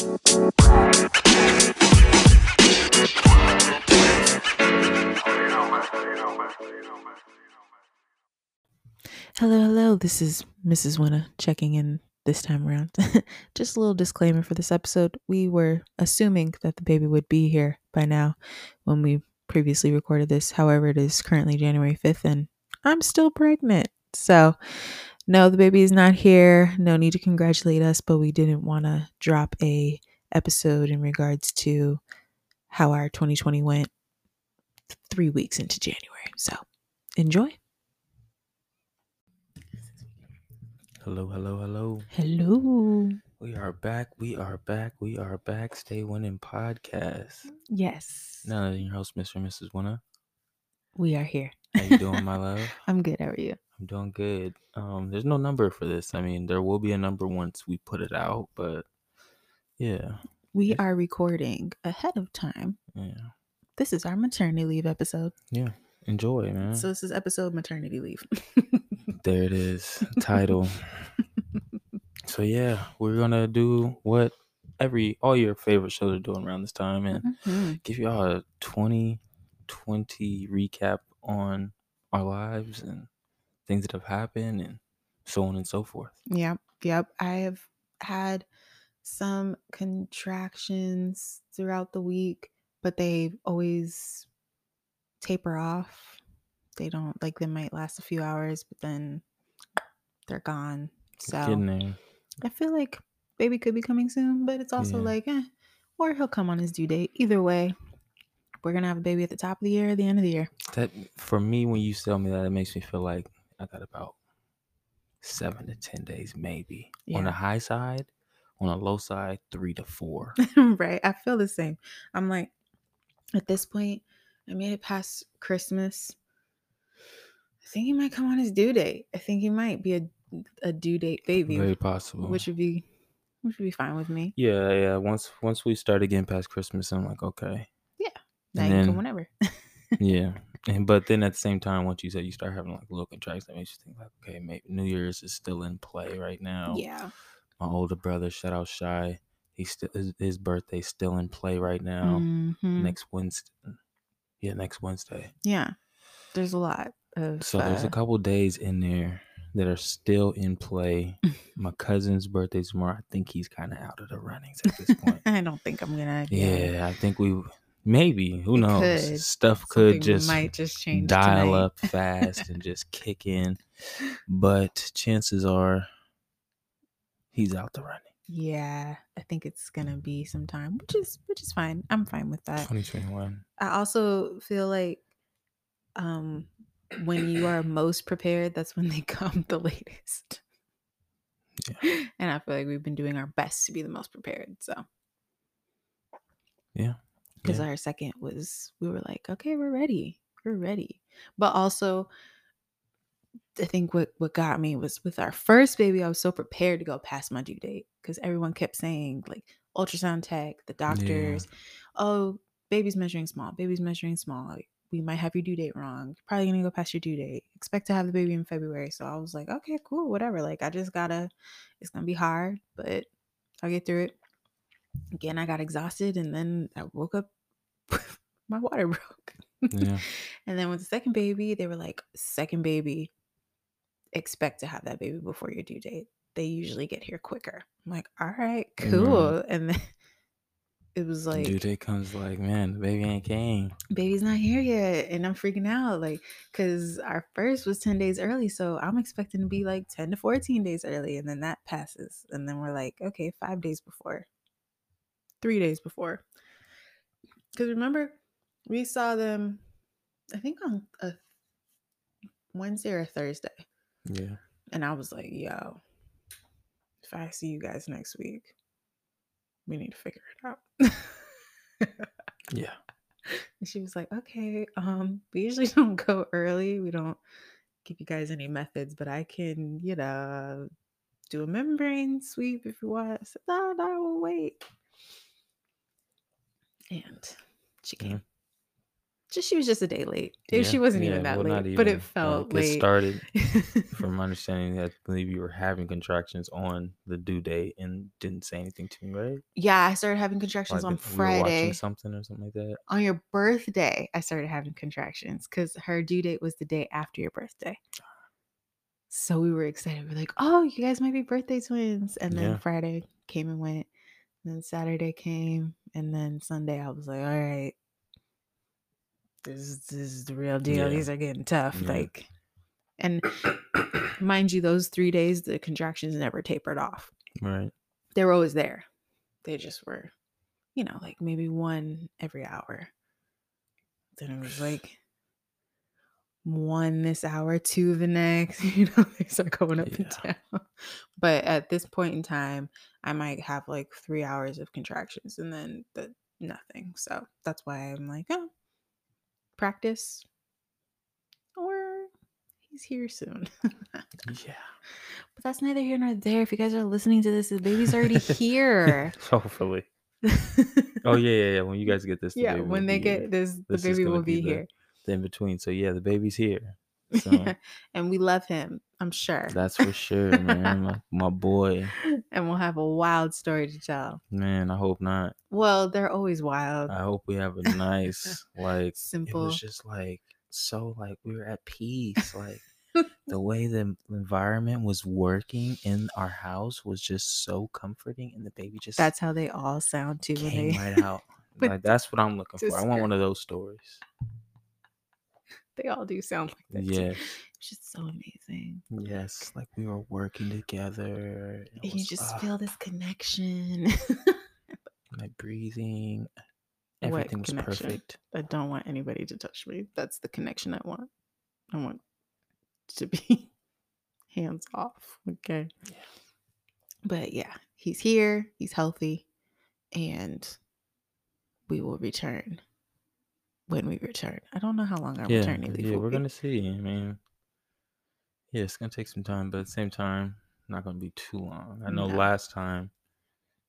Hello, hello. This is Mrs. Winner checking in this time around. Just a little disclaimer for this episode. We were assuming that the baby would be here by now when we previously recorded this. However, it is currently January 5th and I'm still pregnant. So, no, the baby is not here. No need to congratulate us, but we didn't want to drop a episode in regards to how our 2020 went 3 weeks into January. So, enjoy. Hello, hello, hello. Hello. We are back. We are back. We are back. Stay winning podcast. Yes. Now that your host, Mr. and Mrs. Winner. We are here. How you doing, my love? I'm good. How are you? I'm doing good. Um, there's no number for this. I mean, there will be a number once we put it out, but yeah, We are recording ahead of time. yeah, This is our maternity leave episode. yeah. Enjoy, man. So this is episode maternity leave. there it is. Title. so yeah, we're gonna do what every all your favorite shows are doing around this time, and Mhm. give y'all a 2020 recap on our lives and things that have happened and so on and so forth. Yep. Yep. I have had some contractions throughout the week, but they always taper off. They don't like they might last a few hours, but then they're gone. So. I feel like baby could be coming soon, but it's also Yeah. like, eh, or he'll come on his due date. Either way, we're gonna have a baby at the top of the year, or the end of the year. That for me, when you tell me that, it makes me feel like I got about seven to ten days, maybe. On the high side, on the low side, three to four. right. I feel the same. I'm like, at this point, I made it past Christmas. I think he might come on his due date. I think he might be a a due date baby, Very possible. which would be which would be fine with me. yeah, yeah. Once once we start again past Christmas, I'm like, okay, Now And you then- come whenever. yeah. And but then at the same time, once you said you start having like little contracts, that makes you think like, okay, maybe New Year's is still in play right now. yeah. my older brother, shout out Shy. He's still his, his birthday's still in play right now. Mhm. Next Wednesday, yeah, next Wednesday. Yeah. There's a lot of So there's a uh, couple days in there that are still in play. my cousin's birthday's tomorrow. I think he's kind of out of the runnings at this point. I don't think I'm gonna. yeah, I think we maybe who It knows could. stuff could Something just might just change. dial tonight. up fast and just kick in, but chances are he's out the running. Yeah, I think it's gonna be some time, which is which is fine. I'm fine with that. 2021. I also feel like um when you are most prepared, that's when they come the latest. And I feel like we've been doing our best to be the most prepared. So Yeah. Because Yeah. our second was we were like, okay, we're ready. We're ready. But also I think what what got me was with our first baby, I was so prepared to go past my due date because everyone kept saying like ultrasound tech, the doctors, oh, baby's measuring small, baby's measuring small. We might have your due date wrong. You're probably gonna go past your due date. Expect to have the baby in February. So I was like, okay, cool, whatever. Like I just gotta. It's gonna be hard, but I'll get through it. Again, I got exhausted, and then I woke up. my water broke. Yeah. And then with the second baby, they were like, second baby, expect to have that baby before your due date. They usually get here quicker. I'm like, all right, cool. And then it was like, Due date comes like, man, the baby ain't came. baby's not here yet. And I'm freaking out. Like, because our first was 10 days early. So I'm expecting to be like 10 to 14 days early. And then that passes. And then we're like, okay, five days before, three days before. Because remember, we saw them, I think on a Wednesday or a Thursday. Yeah. And I was like, yo, if I see you guys next week, we need to figure it out. Yeah. And she was like, okay, um, we usually don't go early. We don't give you guys any methods, but I can, you know, do a membrane sweep if you want. I said, no, no, we'll wait. And she mm-hmm. came. just she was just a day late. Yeah, She wasn't yeah, even that well, late, but it felt like, it started From my understanding, I believe you were having contractions on the due date and didn't say anything to me, right? yeah, I started having contractions Like on if we watching Friday. something or something like that. On your birthday, I started having contractions because her due date was the day after your birthday. So we were excited. We're like, oh, you guys might be birthday twins. And then Yeah. Friday came and went. And then Saturday came. And then Sunday, I was like, all right, this is, this is the real deal. Yeah. These are getting tough. Yeah. Like, and mind you, those three days, the contractions never tapered off. Right. They were always there. They just were, you know, like maybe one every hour. Then it was like one this hour, two the next. You know, they start going up and down. But at this point in time, I might have like three hours of contractions and then the nothing. So that's why I'm like, oh, practice or he's here soon. Yeah. But that's neither here nor there. If you guys are listening to this, the baby's already here. Hopefully. Oh yeah, yeah, yeah. When you guys get this, yeah, when they be here. get this, the This baby will be be here. In between. So yeah, the baby's here. So and we love him, I'm sure. that's for sure, man. My, my boy, and we'll have a wild story to tell. man. I hope not. Well, they're always wild. I hope we have a nice, like, it Simple. was just like so, like we were at peace. Like the way the environment was working in our house was just so comforting, and the baby just That's how they all sound too. Came right out. like that's what I'm looking for. I want one of those stories. They all do sound like that. too. Yes, It's just so amazing. yes. Like we were working together. And you just ah, feel this connection. my breathing. What Everything was connection? perfect. I don't want anybody to touch me. That's the connection I want. I want to be hands off. Okay. Yeah. But yeah, he's here, he's healthy, and we will return when we return. I don't know how long our yeah, maternity leave yeah, will we're be. gonna see. I mean, yeah, it's gonna take some time, but at the same time, not gonna be too long. I know No. last time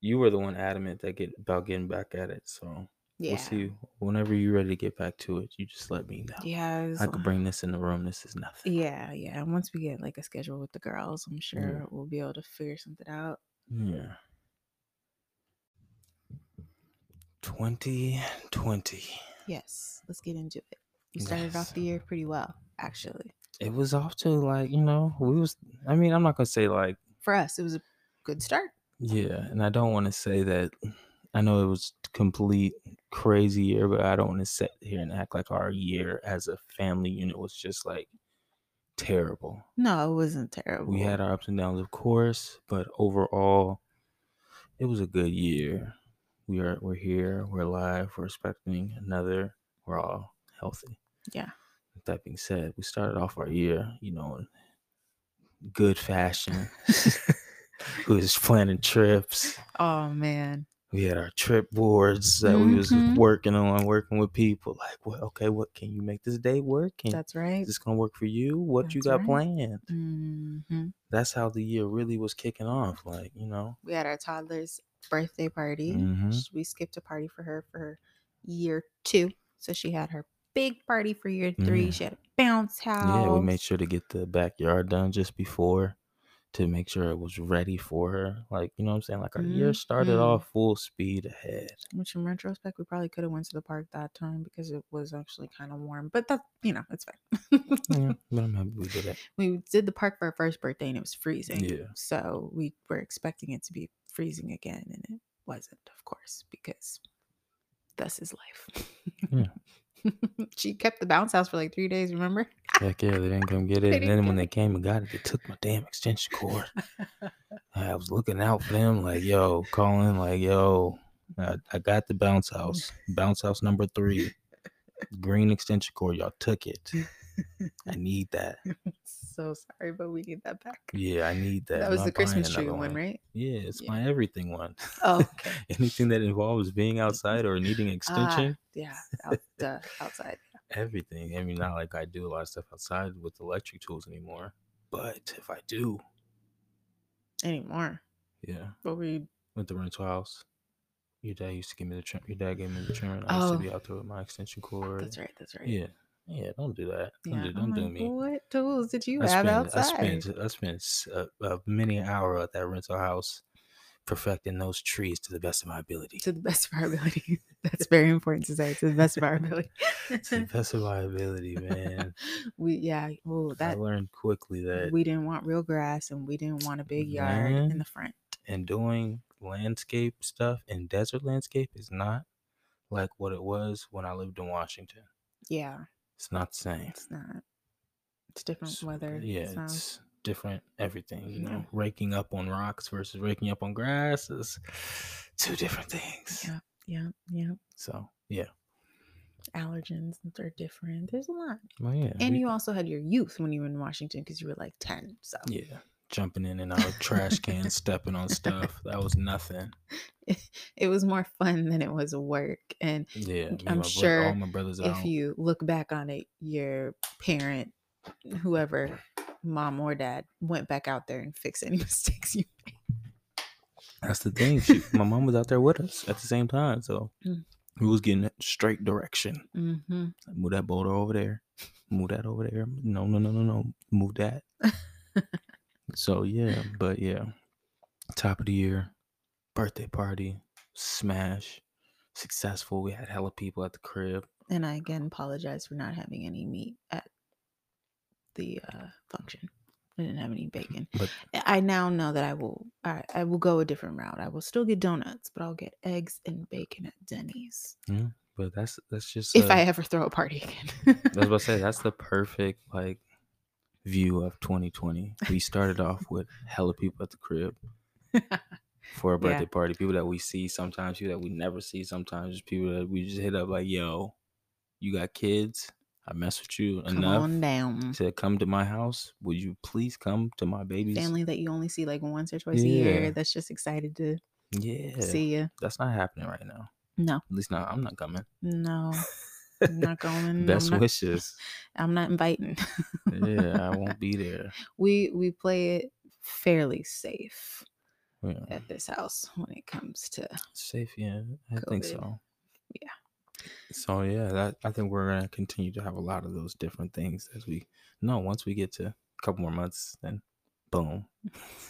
you were the one adamant that get about getting back at it, so Yeah. we'll see. Whenever you're ready to get back to it, you just let me know. Yeah. I could bring this in the room. This is nothing. Yeah, yeah. And once we get like a schedule with the girls, I'm sure we'll be able to figure something out. Yeah. 2020. Yes, let's get into it. You started off the year pretty well, actually. It was off to like, you know, we was I mean, I'm not gonna say like For us, it was a good start. Yeah, and I don't want to say that. I know it was complete crazy year, but I don't want to sit here and act like our year as a family unit was just like terrible. No, it wasn't terrible. We had our ups and downs, of course, but overall, it was a good year. We are we're here, we're alive, we're expecting another. We're all healthy. Yeah. With that being said, we started off our year, you know, in good fashion. we was planning trips. Oh man. we had our trip boards that we was Mhm. working on, working with people. Like, well, okay, what can you make this day work? Can, That's right. is this gonna work for you? What you got right. planned? hmm That's how the year really was kicking off. Like, you know, We had our toddler's birthday party. Mhm. We skipped a party for her for year two. So she had her big party for year three. Yeah. She had a bounce house. yeah, we made sure to get the backyard done just before to make sure it was ready for her. Like, you know what I'm saying? Like our year started Mhm. off full speed ahead. Which in retrospect, we probably could have went to the park that time because it was actually kind of warm. But that, you know, it's fine. Yeah, but I'm happy we did it. we did the park for our first birthday and it was freezing. Yeah. So we were expecting it to be freezing again and it wasn't, of course, because thus is life. Yeah. she kept the bounce house for like three days, remember? Heck yeah, they didn't come get it. And then when they came and got it, they took my damn extension cord. I was looking out for them, like, yo, calling, like, yo, I, I got the bounce house, bounce house number three, green extension cord. Y'all took it. I need that. So sorry, but we need that back. Yeah, I need that. That, I'm was the Christmas tree another one, right? Yeah, it's Yeah. my everything one. Oh, okay. Anything that involves being outside or needing extension, Ah, yeah, out, uh, outside. everything. I mean, not like I do a lot of stuff outside with electric tools anymore, but if I do, Anymore. yeah, But we went to rental house. Your dad used to give me the trim. Your dad gave me the and I used Oh. to be out there with my extension cord. That's right. That's right. Yeah, yeah. Don't do that. Don't Yeah, do, don't do like, me. What tools did you I have spent, outside? I spent I spent a, a many hour at that rental house perfecting those trees to the best of my ability. to the best of our ability. That's very important to say. To the best of our ability. to the best of my ability, man. we yeah. Oh, I learned quickly that we didn't want real grass and we didn't want a big yard in the front. and doing landscape stuff in desert landscape is not like what it was when I lived in Washington. Yeah, It's not the same. it's not. It's different It's- weather. Yeah, so- it's different everything. You Yeah. know, raking up on rocks versus raking up on grass is two different things. Yeah, yeah, yeah. So yeah, Allergens are different. There's a lot. well yeah, And we- you also had your youth when you were in Washington because you were like 10. So yeah, jumping in and out of trash cans, stepping on stuff. That was nothing. it was more fun than it was work. And Yeah, I'm sure all my brothers if you look back on it, your parent, whoever, mom or dad, went back out there and fixed any mistakes you That's the thing. She, my mom was out there with us at the same time, so Mm. we was getting straight direction. Mm-hmm. Move that boulder over there. Move that over there. No, no, no, no, no. Move that. so yeah, but yeah, top of the year, birthday party, smash, successful. We had hella people at the crib. And I again apologize for not having any meat at the uh, function. I didn't have any bacon. But I now know that I will I, I will go a different route. I will still get donuts, but I'll get eggs and bacon at Denny's. Yeah, but that's that's just if uh, I ever throw a party again. I was about to say that's the perfect like view of 2020. We started off with hella people at the crib for a Yeah. birthday party. People that we see sometimes, people that we never see sometimes, just people that we just hit up like, "Yo, you got kids? I mess with you Come enough on down. to come to my house. Would you please come to my baby's Family that you only see like once or twice a year that's just excited to Yeah, see you. that's not happening right now. No, At least not. I'm not coming. no. I'm not going. Best I'm not, wishes. I'm not inviting. yeah, I won't be there. we we play it fairly safe Yeah. at this house when it comes to Safe, yeah, I think so. Yeah. So yeah, that I think we're gonna continue to have a lot of those different things as we no. Once we get to a couple more months, then boom.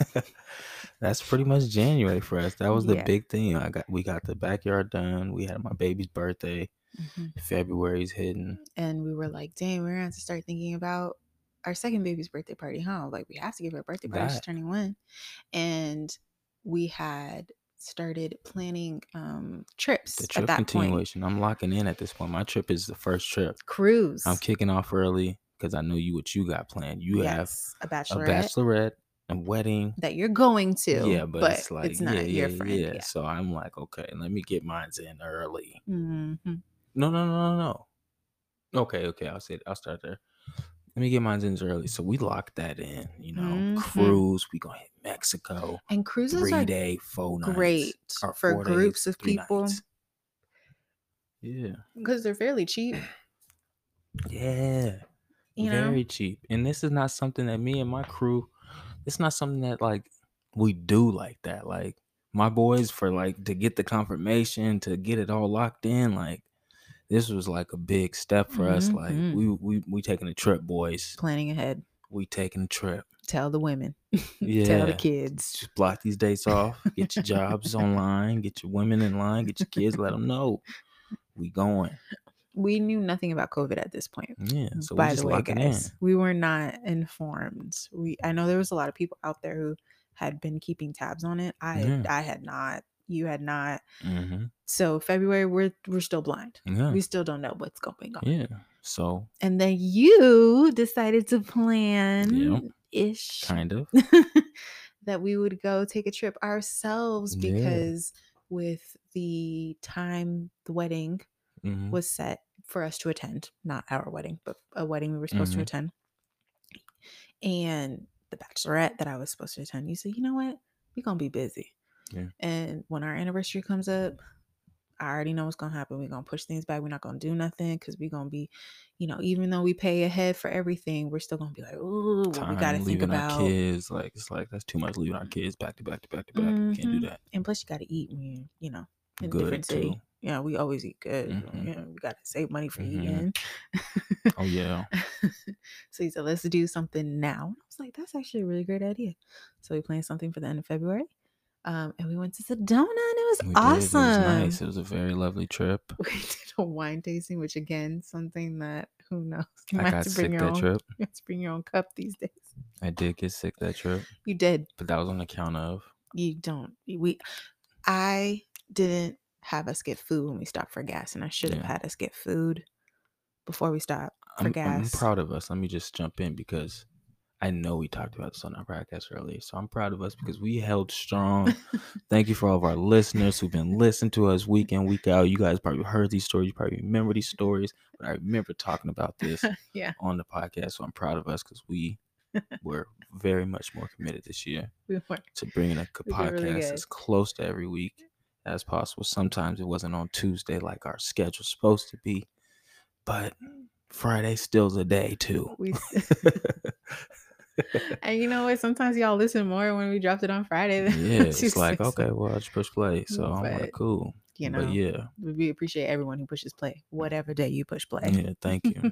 That's pretty much January for us. That was the Yeah. big thing. I got we got the backyard done. We had my baby's birthday. Mhm. February's hitting. and we were like, dang, we're gonna have to start thinking about our second baby's birthday party, huh? Like we have to give her a birthday party. She's That. turning one. And we had started planning um trips The trip that point. continuation. I'm locking in at this point. My trip is the first trip. Cruise. I'm kicking off early because I know you what you got planned. You yes, a have bachelorette, a bachelorette, a wedding, that you're going to. yeah, but, it's like it's not yeah, your yeah, friend. yeah. Yeah. So I'm like, okay, let me get mine in early. Mhm. No, no, no, no, no. Okay, okay, I'll say I'll start there. Let me get mine in early. So we locked that in. You know, Mhm. cruise. We gonna hit Mexico. And cruises Three are day, four nights. great or for days, groups of people nights. Yeah, because they're fairly cheap. yeah. You know, very cheap. And this is not something that me and my crew, it's not something that like we do like that. Like my boys for like to get the confirmation, to get it all locked in, like this was like a big step for us. Like Mhm. we we we taking a trip, boys. planning ahead. We taking a trip. Tell the women. Yeah. Tell the kids. Just block these dates off. Get your jobs online. Get your women in line. Get your kids. Let them know we going. We knew nothing about COVID at this point. Yeah. So we by just the way, guys, in. we were not informed. We I know there was a lot of people out there who had been keeping tabs on it. I Yeah. I had not. You had not. hmm So February, we're we're still blind. Yeah. We still don't know what's going on. Yeah. So And then you decided to plan ish kind of. that we would go take a trip ourselves Yeah. because with the time the wedding hmm was set for us to attend, not our wedding, but a wedding we were supposed Mhm. to attend. And the bachelorette that I was supposed to attend, you said, you know what? We're gonna be busy. Yeah. And when our anniversary comes up, I already know what's gonna happen. We're gonna push things back. We're not gonna do nothing because we're gonna be, you know, even though we pay ahead for everything, we're still gonna be like, oh, well, we gotta think about. our kids. Like it's like that's too much leaving our kids back to back to back to back. We can't do Mhm. that. And plus, you gotta eat when you, you know, in a Good, different city. too. Yeah, we always eat good. Mhm. You know, we gotta save money for Mhm. eating. Oh yeah. so he said, let's do something now. I was like, that's actually a really great idea. So we planned something for the end of February. Um, and we went to Sedona and it was We awesome. did. It was nice. It was a very lovely trip. We did a wine tasting, which again, something that who knows. You I might got have to bring sick your that own trip. you have to bring your own cup these days. I did get sick that trip, You did. but that was on account of You don't. We I didn't have us get food when we stopped for gas, and I should have Yeah. had us get food before we stopped for I'm, I'm proud of us. Let me just jump in because I know we talked about this on our podcast earlier. So I'm proud of us because we held strong. Thank you for all of our listeners who've been listening to us week in, week out. You guys probably heard these stories, you probably remember these stories. But I remember talking about this Yeah. on the podcast. So I'm proud of us because we were very much more committed this year we to bringing a podcast really as close to every week as possible. Sometimes it wasn't on Tuesday like our schedule's supposed to be, but Friday still's a day too. We and you know what? Sometimes y'all listen more when we dropped it on Friday than yeah, it's like okay, well, I just push play, so I'm like cool. You know, But yeah, we appreciate everyone who pushes play, whatever day you push play. yeah, thank you.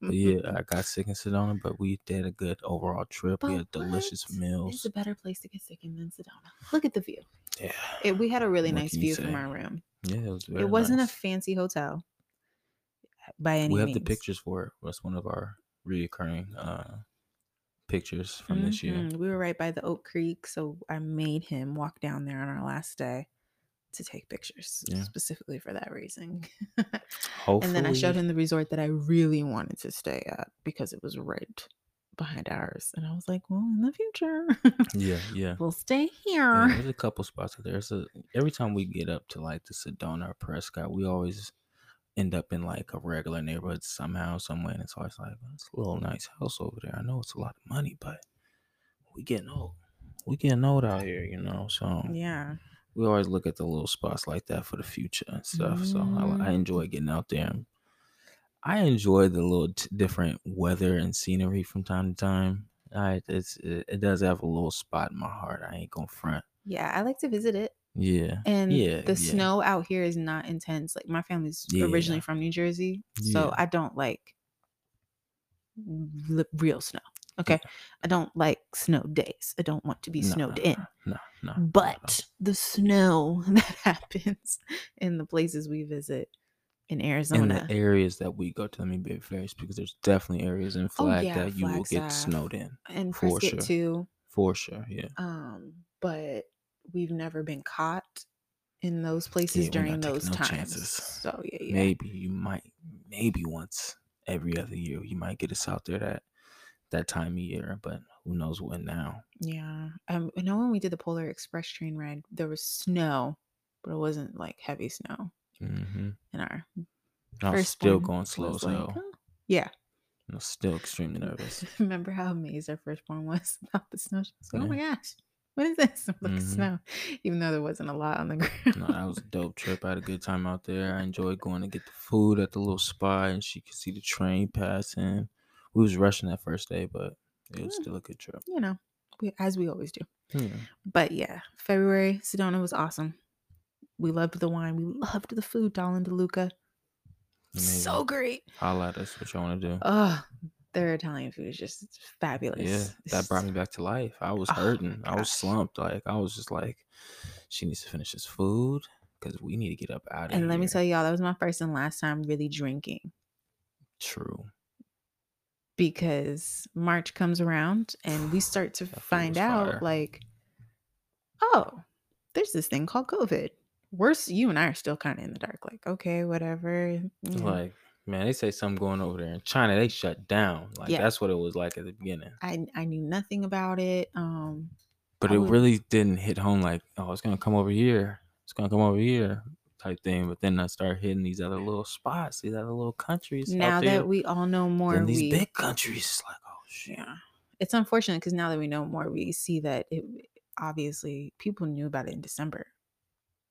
But yeah, I got sick in Sedona, but we did a good overall trip. we had delicious what? meals. It's a better place to get sick in than Sedona. Look at the view. Yeah, It, we had a really What nice view from our room. yeah, it was. Very it wasn't nice. a fancy hotel by any We have means. the pictures for it. That's one of our reoccurring uh pictures from this year. Mhm. We were right by the Oak Creek, so I made him walk down there on our last day to take pictures Yeah. specifically for that reason. Hopefully, and then I showed him the resort that I really wanted to stay at because it was right behind ours. And I was like, well, in the future, Yeah, yeah. we'll stay Yeah, here. there's a couple spots out there. So every time we get up to like the Sedona or Prescott, we always end up in like a regular neighborhood somehow, somewhere. And it's always like, it's a little nice house over there. I know it's a lot of money, but we getting old. We getting old out here, you know. So Yeah. we always look at the little spots like that for the future and stuff. So I, I mm-hmm. enjoy getting out there. I enjoy the little t- different weather and scenery from time to time. I it's it, it does have a little spot in my heart. I ain't gonna front. Yeah. I like to visit it. Yeah. And Yeah, the yeah. snow out here is not intense. Like my family's Yeah. originally from New Jersey, so I don't like li- real snow. Okay, I don't like snow days. I don't want to be Nah, snowed in. No, no. But the snow that happens in the places we visit in Arizona. in the areas that we go to, let me be very because there's definitely areas in Oh, Flag yeah, that you will get snowed in and for sure. too. for sure. Yeah. Um, but we've never been caught in those places we're during those no times. chances. So yeah, yeah. Maybe you might, maybe once every other year, you might get us out there that that time of year, but who knows when now? Yeah. Um, I know when we did the Polar Express train ride, there was snow, but it wasn't like heavy snow hmm in our I was first still going slow as like. "Oh." Yeah. I was still extremely nervous. Remember how amazed our firstborn was about the snow? She was like, oh my gosh, what is this? I'm like, Mhm. snow. Even though there wasn't a lot on the ground. No, that was a dope trip. I had a good time out there. I enjoyed going to get the food at the little spot, and she could see the train passing. We was rushing that first day, but it was Mm. still a good trip. you know, we, as we always do. Yeah. But yeah, February, Sedona was awesome. We loved the wine. We loved the food, Dahl & DiLuca. So Amazing. great. Holla at us what y'all want to do. Oh, their Italian food is just fabulous. Yeah, that brought me back to life. I was Oh hurting. I was slumped. Like I was just like, she needs to finish this food because we need to get up out of here. And let me tell y'all, that was my first and last time really drinking True. because March comes around and we start to find out fire. like, oh, there's this thing called COVID. Worse, you and I are still kind of in the dark. Like, okay, whatever. Like, man, they say something going over there in China. They shut down. Like Yeah. that's what it was like at the beginning. I I knew nothing about it. Um, But I it would- really didn't hit home. Like, oh, it's gonna come over here. It's gonna come over here. Type thing. But then I start hitting these other little spots, these other little countries. now there. that we all know more, these we big countries, it's like, oh shit. yeah, it's unfortunate because now that we know more, we see that it obviously people knew about it in December.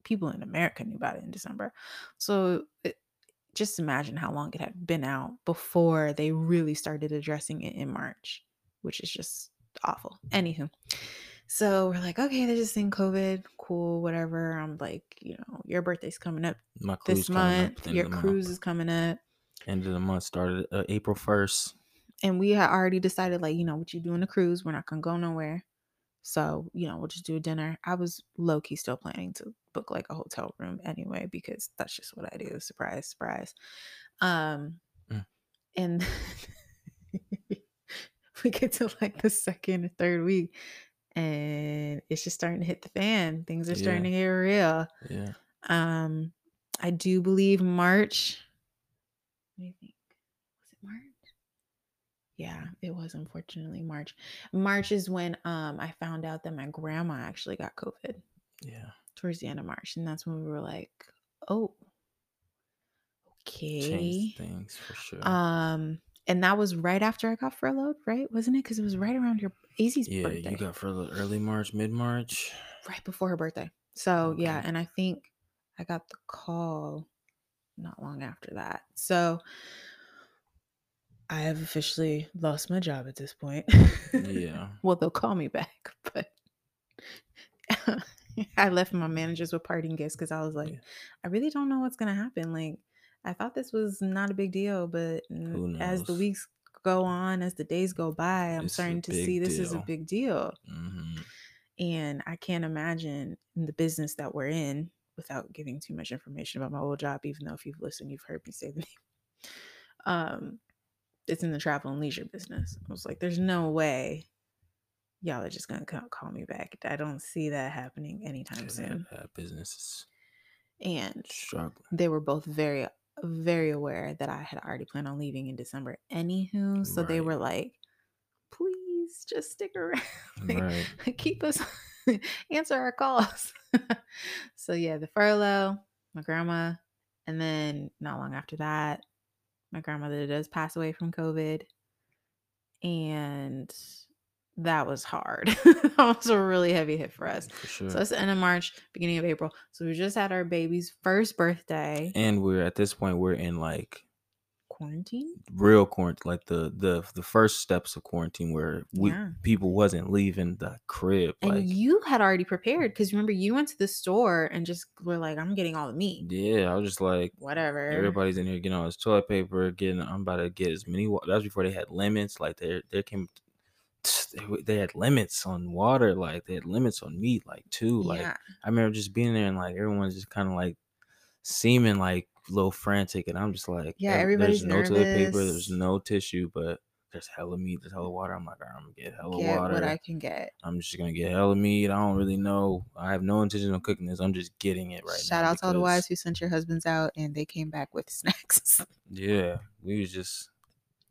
People in America knew about it in December. So it, just imagine how long it had been out before they really started addressing it in March, which is just awful. Anywho, So we're like, okay, they're just saying COVID, cool, whatever. I'm like, you know, your birthday's coming up My this up month. end Your the month. cruise is coming up. End of the month started uh, April first. and we had already decided like you know what you doing the cruise we're not gonna go nowhere so you know we'll just do a dinner. I was low-key still planning to book like a hotel room anyway because that's just what i do. Surprise surprise. Um Mm. and we get to like the second or third week and it's just starting to hit the fan. Things are starting Yeah. to get real. Yeah. um i do believe march what do you think. Was it march yeah it was unfortunately march march is when um i found out that my grandma actually got covid Yeah. towards the end of march and that's when we were like oh okay Changed things for sure. um and that was right after i got furloughed right wasn't it because it was right around your Azzy's yeah, birthday you got for the early March, mid March. right before her birthday. So yeah, and I think I got the call not long after that. So I have officially lost my job at this point. Yeah. well, they'll call me back, but I left my managers with parting gifts because I was like, Yeah. I really don't know what's gonna happen. Like, I thought this was not a big deal, but as the weeks go on, as the days go by, I'm It's starting to big see this is a big deal. hmm And I can't imagine in the business that we're in without giving too much information about my old job, even though if you've listened, you've heard me say the name. Um, it's in the travel and leisure business. I was like, there's no way y'all are just gonna ca- call me back. I don't see that happening anytime soon. That, that business is And struggling. they were both very, very aware that I had already planned on leaving in December. Anywho, so they were like, please just stick around. Like, Right. keep us answer our calls. so yeah, the furlough, my grandma, and then not long after that, my grandmother does pass away from COVID. And that was hard. that was a really heavy hit for us. For sure. So it's the end of March, beginning of April. So we just had our baby's first birthday. and we're at this point we're in like Quarantine? real quarantine like the the the first steps of quarantine where we Yeah. people wasn't leaving the crib And like you had already prepared because remember you went to the store and just were like, I'm getting all the meat. yeah i was just like Whatever. everybody's in here getting all this toilet paper getting i'm about to get as many that was before they had limits like there there came they they had limits on water like they had limits on meat like too like yeah. i remember just being there and like everyone's just kind of like seeming like a little frantic and i'm just like Yeah, ev- everybody's there's no toilet paper there's no tissue but there's hella meat there's hella water i'm like right, i'm gonna get hella Get water what I can get. i'm just gonna get hella meat i don't really know i have no intention of cooking this i'm just getting it right Shout now out to all the wives who sent your husbands out and they came back with snacks. yeah we was just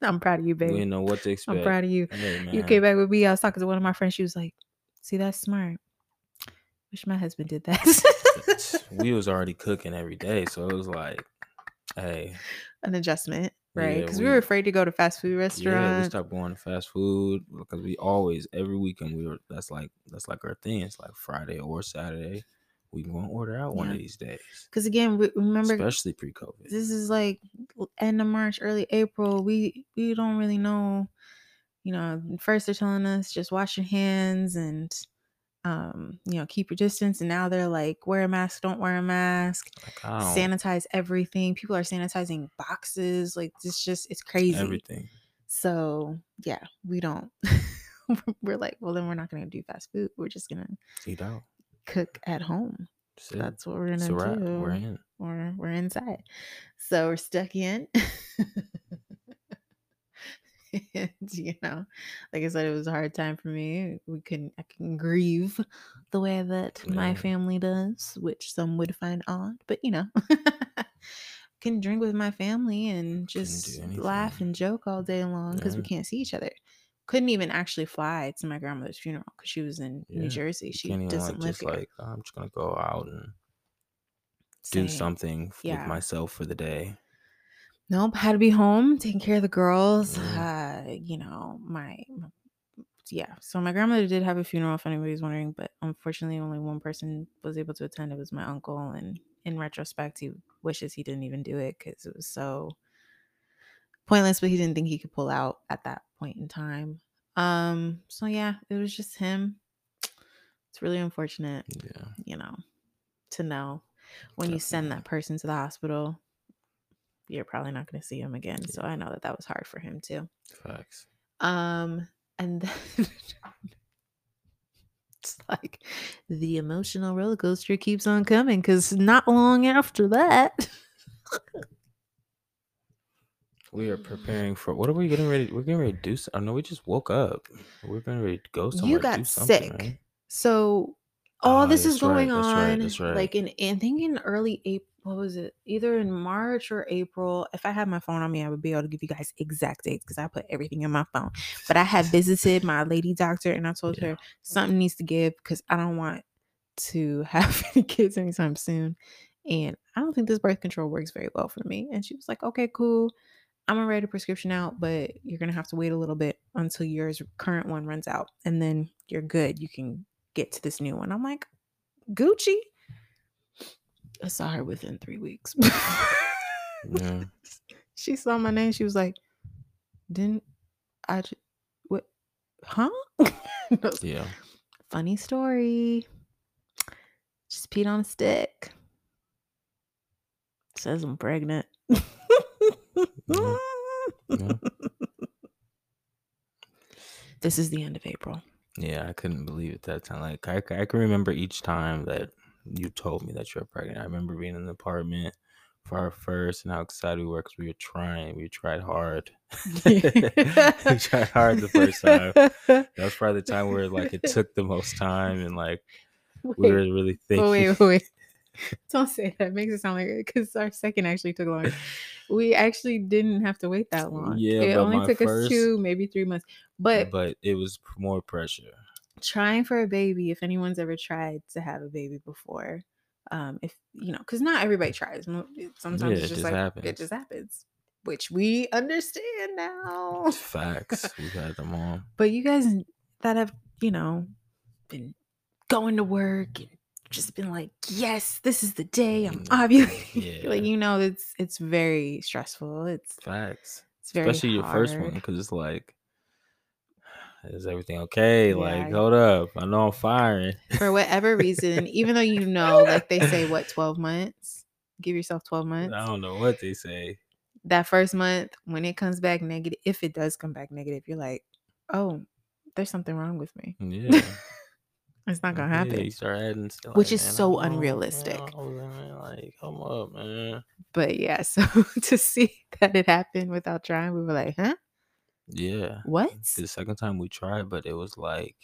I'm proud of you, we baby. didn't know what to expect I'm proud of you. Hey, You came back with me. I was talking to one of my friends. She was like, "See, that's smart. Wish my husband did that." we was already cooking every day, so it was like, hey, An adjustment, right? Yeah, Because we, we- were afraid to go to fast food yeah, we stopped going to fast food because we always every weekend we were. That's like that's like our thing. It's like Friday or Saturday. We gonna order out one of these days, Because again, we, remember especially pre-COVID. this is like end of March, early April. We we don't really know. You know, first they're telling us just wash your hands and um, you know, keep your distance. And now they're like, wear a mask, don't wear a mask, Like, sanitize everything. People are sanitizing boxes. Like it's just it's crazy. everything. So yeah, we don't. we're like, well, then we're not gonna do fast food. We're just gonna Eat out. cook at home. That's it. That's what we're gonna wrap. do. We're in. Or we're inside. So we're stuck in. and, you know, like I said, it was a hard time for me. We couldn't I couldn't grieve the way that my family does, which some would find odd, but you know. Can drink with my family and just laugh and joke all day long because we can't see each other. Couldn't even actually fly to my grandmother's funeral because she was in Yeah, New Jersey. She doesn't like live just here. like I'm just gonna go out and do something Yeah. with myself for the day. Nope, had to be home taking care of the girls. Uh, you know, my, my yeah. So my grandmother did have a funeral, if anybody's wondering, but unfortunately, only one person was able to attend. It was my uncle, and in retrospect, he wishes he didn't even do it because it was so pointless. But he didn't think he could pull out at that point in time. Um. So yeah, it was just him. It's really unfortunate, Yeah. you know, to know when you send that person to the hospital, you're probably not going to see him again. So I know that that was hard for him too. Facts. Um, and then it's like the emotional roller coaster keeps on coming because not long after that, We are preparing for what are we getting ready? We're getting ready to do. Oh no, we just woke up. We're getting ready to go somewhere. you got sick. right? So all Ah, this is right, going right, on that's right. like in, I think in early April. What was it? Either in March or April. If I had my phone on me, I would be able to give you guys exact dates because I put everything in my phone. But I had visited my lady doctor and I told Yeah. her something needs to give because I don't want to have any kids anytime soon. And I don't think this birth control works very well for me. And she was like, okay, cool. I'm gonna write a prescription out, but you're gonna have to wait a little bit until yours current one runs out. And then you're good. You can get to this new one. I'm like, Gucci. I saw her within three weeks. Yeah. she saw my name. She was like, didn't I just, what, huh? I was like, Yeah. Funny story. Just peed on a stick. Says I'm pregnant. Mm-hmm. Yeah. Yeah. This is the end of April. Yeah, I couldn't believe it that time. Like I can remember each time that you told me that you were pregnant. I remember being in the apartment for our first and how excited we were because we were trying. We tried hard. we tried hard the first time. That was probably the time where like it took the most time and like we were really thinking. wait, wait. Don't say that. It makes it sound like because our second actually took longer. We actually didn't have to wait that long. Yeah, it only took us two, maybe three months. But but it was more pressure. trying for a baby, if anyone's ever tried to have a baby before, um, if you know, because not everybody tries. Sometimes Yeah, it's it just just like happens. it just happens, which we understand now. Facts. We've had them all. But you guys that have, you know, been going to work and just been like, yes, this is the day I'm Mm, ovulating. like you know, it's it's very stressful. It's Facts. it's very Especially your first one because it's like, is everything okay? Like, Yeah. hold up. I know I'm firing. For whatever reason, even though you know, like they say, what twelve months? Give yourself twelve months. I don't know what they say. That first month, when it comes back negative, if it does come back negative, you're like, oh, there's something wrong with me. Yeah. It's not gonna happen. adding stuff. Which is "Man, so I don't unrealistic. man, I was in, Like, come up, man. But yeah, so to see that it happened without trying, we were like, huh? Yeah. What? The second time we tried, but it was like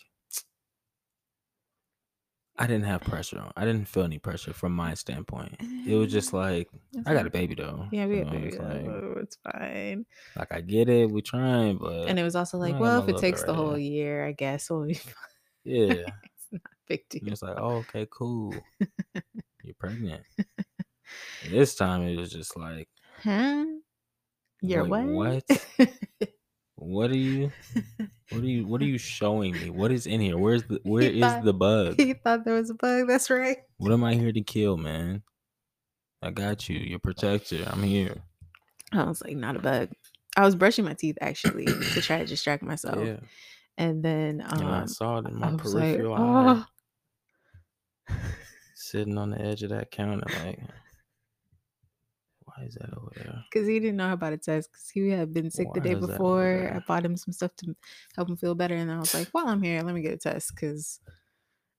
I didn't have pressure on. I didn't feel any pressure from my standpoint. It was just like I got a baby though. Yeah, we got know, baby. it's Like, like, it's fine. like I get it, We're trying, but And it was also like, well, if it takes bit the whole right year, I guess we'll be fine. yeah. Big And deal. it's like, oh, okay, cool. You're pregnant. And this time it was just like, Huh? You're Wait, what? what are you what are you what are you showing me? What is in here? Where's the where is thought- the bug? he thought there was a bug. That's right. What am I here to kill, man? I got you. Your protector. I'm here. I was like, not a bug. I was brushing my teeth actually to try to distract myself. Yeah. And then um, and I saw it in my was like, peripheral eye, oh. Sitting on the edge of that counter, like, why is that over there? because he didn't know about a test because he had been sick the day is that over before. I bought him some stuff to help him feel better, and I was like, "While I'm here, let me get a test because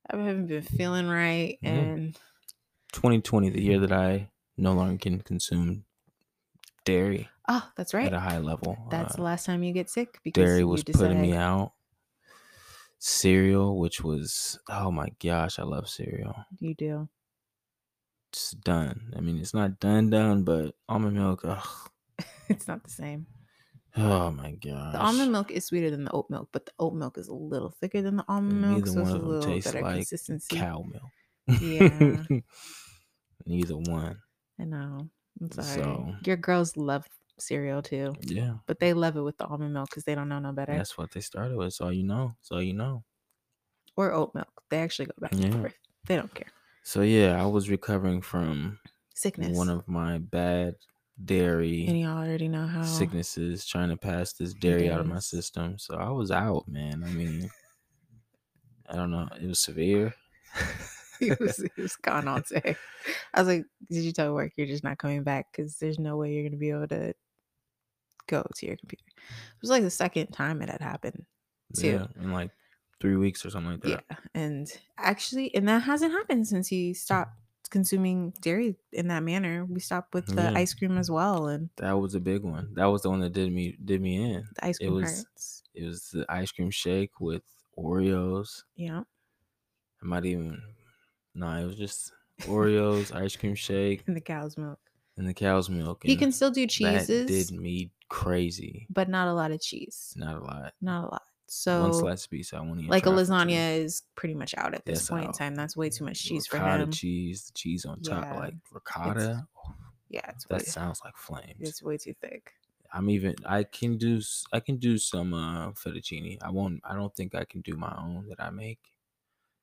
I haven't been feeling right." Yeah. And 2020, the year that I no longer can consume dairy oh, that's right. at a high level. That's Uh, the last time you get sick because dairy was putting me out. Cereal, which was oh my gosh, I love cereal. You do. It's done. I mean, it's not done, done, but almond milk. Ugh, it's not the same. oh my gosh. The almond milk is sweeter than the oat milk, but the oat milk is a little thicker than the almond milk, Neither so it's one a of them little tastes better like consistency. cow milk. Yeah. Neither one. I know. I'm sorry. So- Your girls love cereal too, Yeah, but they love it with the almond milk because they don't know no better. that's what they started with. So you know. So you know. Or oat milk. They actually go back and Yeah. forth. They don't care. So yeah, I was recovering from Sickness. one of my bad dairy and y'all already know how sicknesses trying to pass this dairy out of my system. So I was out, man. I mean, I don't know. It was severe. he was he was gone all day. I was like, "Did you tell work you're just not coming back? Because there's no way you're gonna be able to go to your computer." It was like the second time it had happened. too. Yeah, in like three weeks or something like that. Yeah, and actually, and that hasn't happened since he stopped consuming dairy in that manner. We stopped with the Yeah. ice cream as well, and That was a big one. That was the one that did me did me in. the ice cream. It was- hurts. It was the ice cream shake with Oreos. Yeah, I might even no, it was just Oreos, ice cream shake, and the cow's milk. And the cow's milk. He can still do cheeses. that did me crazy. but not a lot of cheese. Not a lot. Not a lot. So One slice piece. I won't even like a for lasagna is pretty much out at this That's point in time. That's way too much cheese for ricotta him. cheese, the cheese on top, Yeah, like ricotta. Oh, Yeah, it's way, that sounds like flames. it's way too thick. I'm even. I can do. I can do some uh fettuccine. I won't. I don't think I can do my own that I make,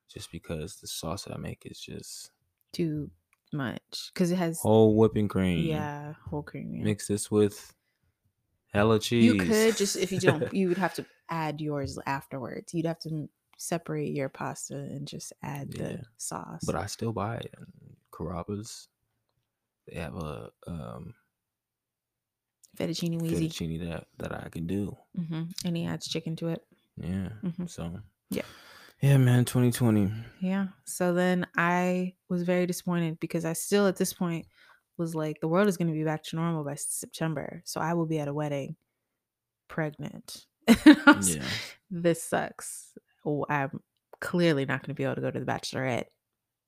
just because the sauce that I make is just Too much because it has whole whipping cream. yeah whole cream. Yeah. Mix this with hella cheese. You could just if you don't, you would have to add yours afterwards. You'd have to separate your pasta and just add Yeah. the sauce. but I still buy it. Carrabba's. They have a um fettuccine Weesie, fettuccine that that I can do. hmm and he adds chicken to it. Yeah. Mhm. So. Yeah. Yeah, man. 2020. Yeah. So then I was very disappointed because I still at this point was like, the world is going to be back to normal by September. So I will be at a wedding pregnant. Was- Yeah. This sucks. Oh, I'm clearly not going to be able to go to the bachelorette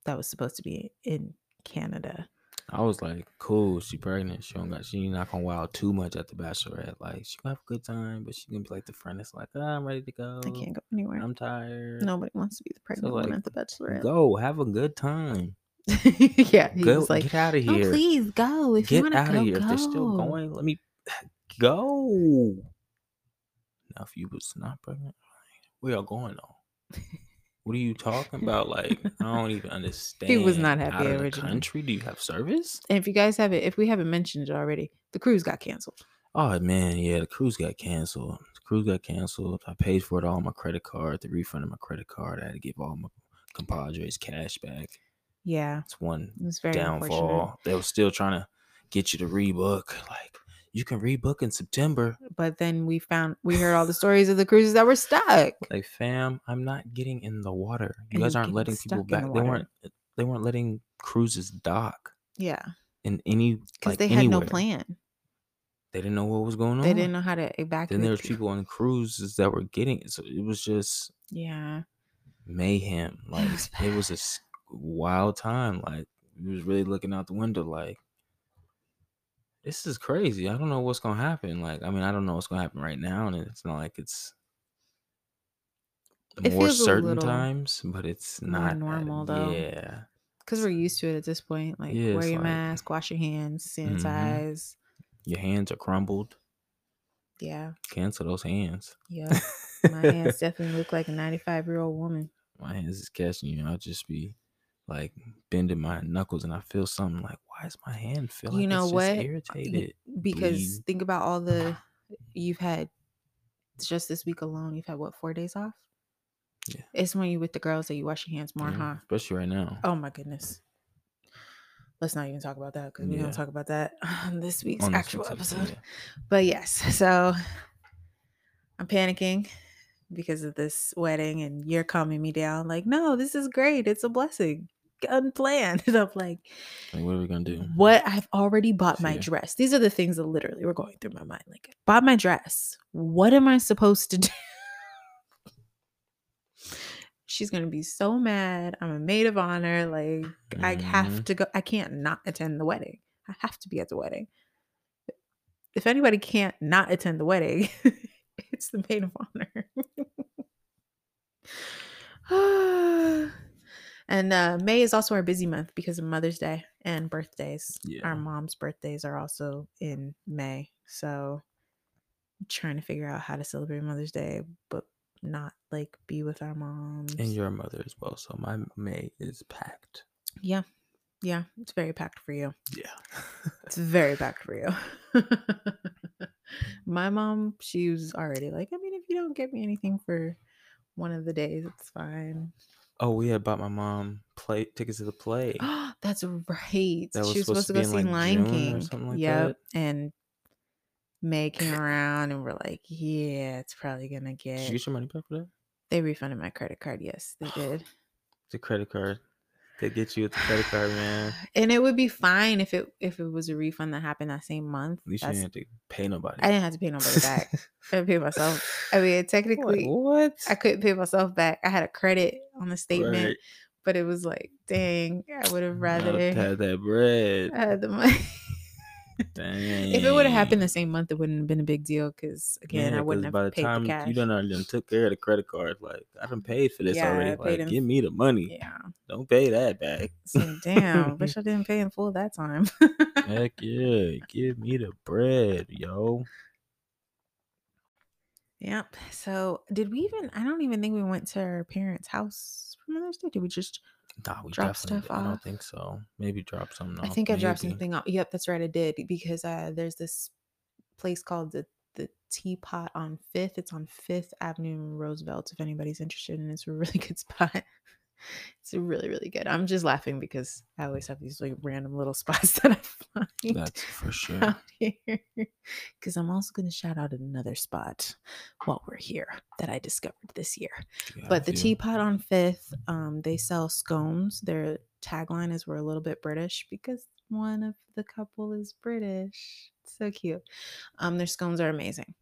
that was supposed to be in Canada. I was like, cool, she pregnant. She don't got she not gonna wow too much at the bachelorette. Like she gonna have a good time, but she gonna be like the friend that's like, ah, I'm ready to go. I can't go anywhere. I'm tired. Nobody wants to be the pregnant one like, at the bachelorette. Go, have a good time. yeah, he Go was like, get out of "Oh, here. please go if you get want to out go." of here. If they're still going, let me go. Now if you was not pregnant, we are going though. What are you talking about? Like, I don't even understand. He was not happy Out of the originally. country? Do you have service? And if you guys haven't, if we haven't mentioned it already, the cruise got canceled. Oh man, yeah, the cruise got canceled. The cruise got canceled. I paid for it all on my credit card. The refund of my credit card. I had to give all my compadres cash back. Yeah, It's one it was very downfall. They were still trying to get you to rebook. Like you can rebook in September. But then we found we heard all the stories of the cruises that were stuck. Like fam, I'm not getting in the water. You And guys aren't letting people back. the They weren't. Eh, they weren't letting cruises dock Yeah, in any because like they had anywhere. no plan. They didn't know what was going on. They didn't know how to evacuate. Then there was people. on cruises that were getting it. So it was just Yeah, mayhem. Like it was a wild time. Like we was really looking out the window. Like this is crazy. I don't know what's gonna happen. Like I mean, I don't know what's gonna happen right now, and it's not like it's It more certain times, but it's not normal, though. Yeah, because we're used to it at this point. Like Yeah, wear your like- mask, wash your hands, Mhm. sanitize. your hands are crumbled. Yeah, Cancel those hands. yeah. My hands definitely look like a 95 year old woman. my hands is catching you. I'll just be like bending my knuckles, and I feel something like, why does my hand feel like You know what? irritated? Because bleed. think about all the you've had just this week alone. You've had what four days off? Yeah. It's when you with the girls that you wash your hands more, Yeah, huh? Especially right now. Oh my goodness. Let's not even talk about that because Yeah. gonna talk about that on this week's On this actual week's episode. yeah. But yes, so I'm panicking because of this wedding, and you're calming me down. Like, no, this is great. It's a blessing. Unplanned. And I'm like, Like, what are we gonna do? what? I've already bought my dress. These are the things that literally were going through my mind. Like, bought my dress. What am I supposed to do? She's gonna be so mad. I'm a maid of honor. Like, I have Mhm. to go. I can't not attend the wedding. I have to be at the wedding. If anybody can't not attend the wedding, it's the maid of honor. and uh, May is also our busy month because of Mother's Day and birthdays. Yeah. Our mom's birthdays are also in May. So I'm trying to figure out how to celebrate Mother's Day, but not like be with our moms. And your mother as well. So my May is packed. yeah. Yeah. It's very packed for you. Yeah. It's very packed for you. My mom, she was already like, I mean, if you don't get me anything for one of the days. It's fine. Oh, we had bought my mom play tickets to the play. That's right. That was she was supposed supposed to go see like, Lion June or King. something like yep. that. And May came around and we're like, yeah, it's probably gonna get. Did you get your money back for that? They refunded my credit card. Yes, they did. The credit card. They get you with the credit card, man. And it would be fine if it if it was a refund that happened that same month. At least you didn't have to pay nobody. I didn't have to pay nobody back. I paid myself. I mean, technically, what? I couldn't pay myself back. I had a credit on the statement, Right. but it was like, dang, I would have rather had that bread. I had the money. Dang. if it would have happened the same month, it wouldn't have been a big deal because again, Yeah, I wouldn't have by the paid time the cash. you done already took care of the credit card, like I done paid for this Yeah, already. Like, in- give me the money. yeah, Don't pay that back. so damn, wish I didn't pay in full that time. Heck yeah, give me the bread, yo. yep. So did we even? I don't even think we went to our parents' house for Mother's Day. Did we just? Nah, we Drop stuff I don't think so. Maybe drop something. off. I off, think I dropped maybe. something off. Yep, that's right. I did because uh, there's this place called the the Teapot on Fifth. It's on Fifth Avenue in Roosevelt. If anybody's interested, and it's a really good spot. It's really really good. I'm just laughing because I always have these like random little spots that I find That's for sure. Because I'm also going to shout out another spot while we're here that I discovered this year. Got But the teapot on Fifth, um, they sell scones. Their tagline is "We're a little bit British" because one of the couple is British. It's so cute. Um, their scones are amazing.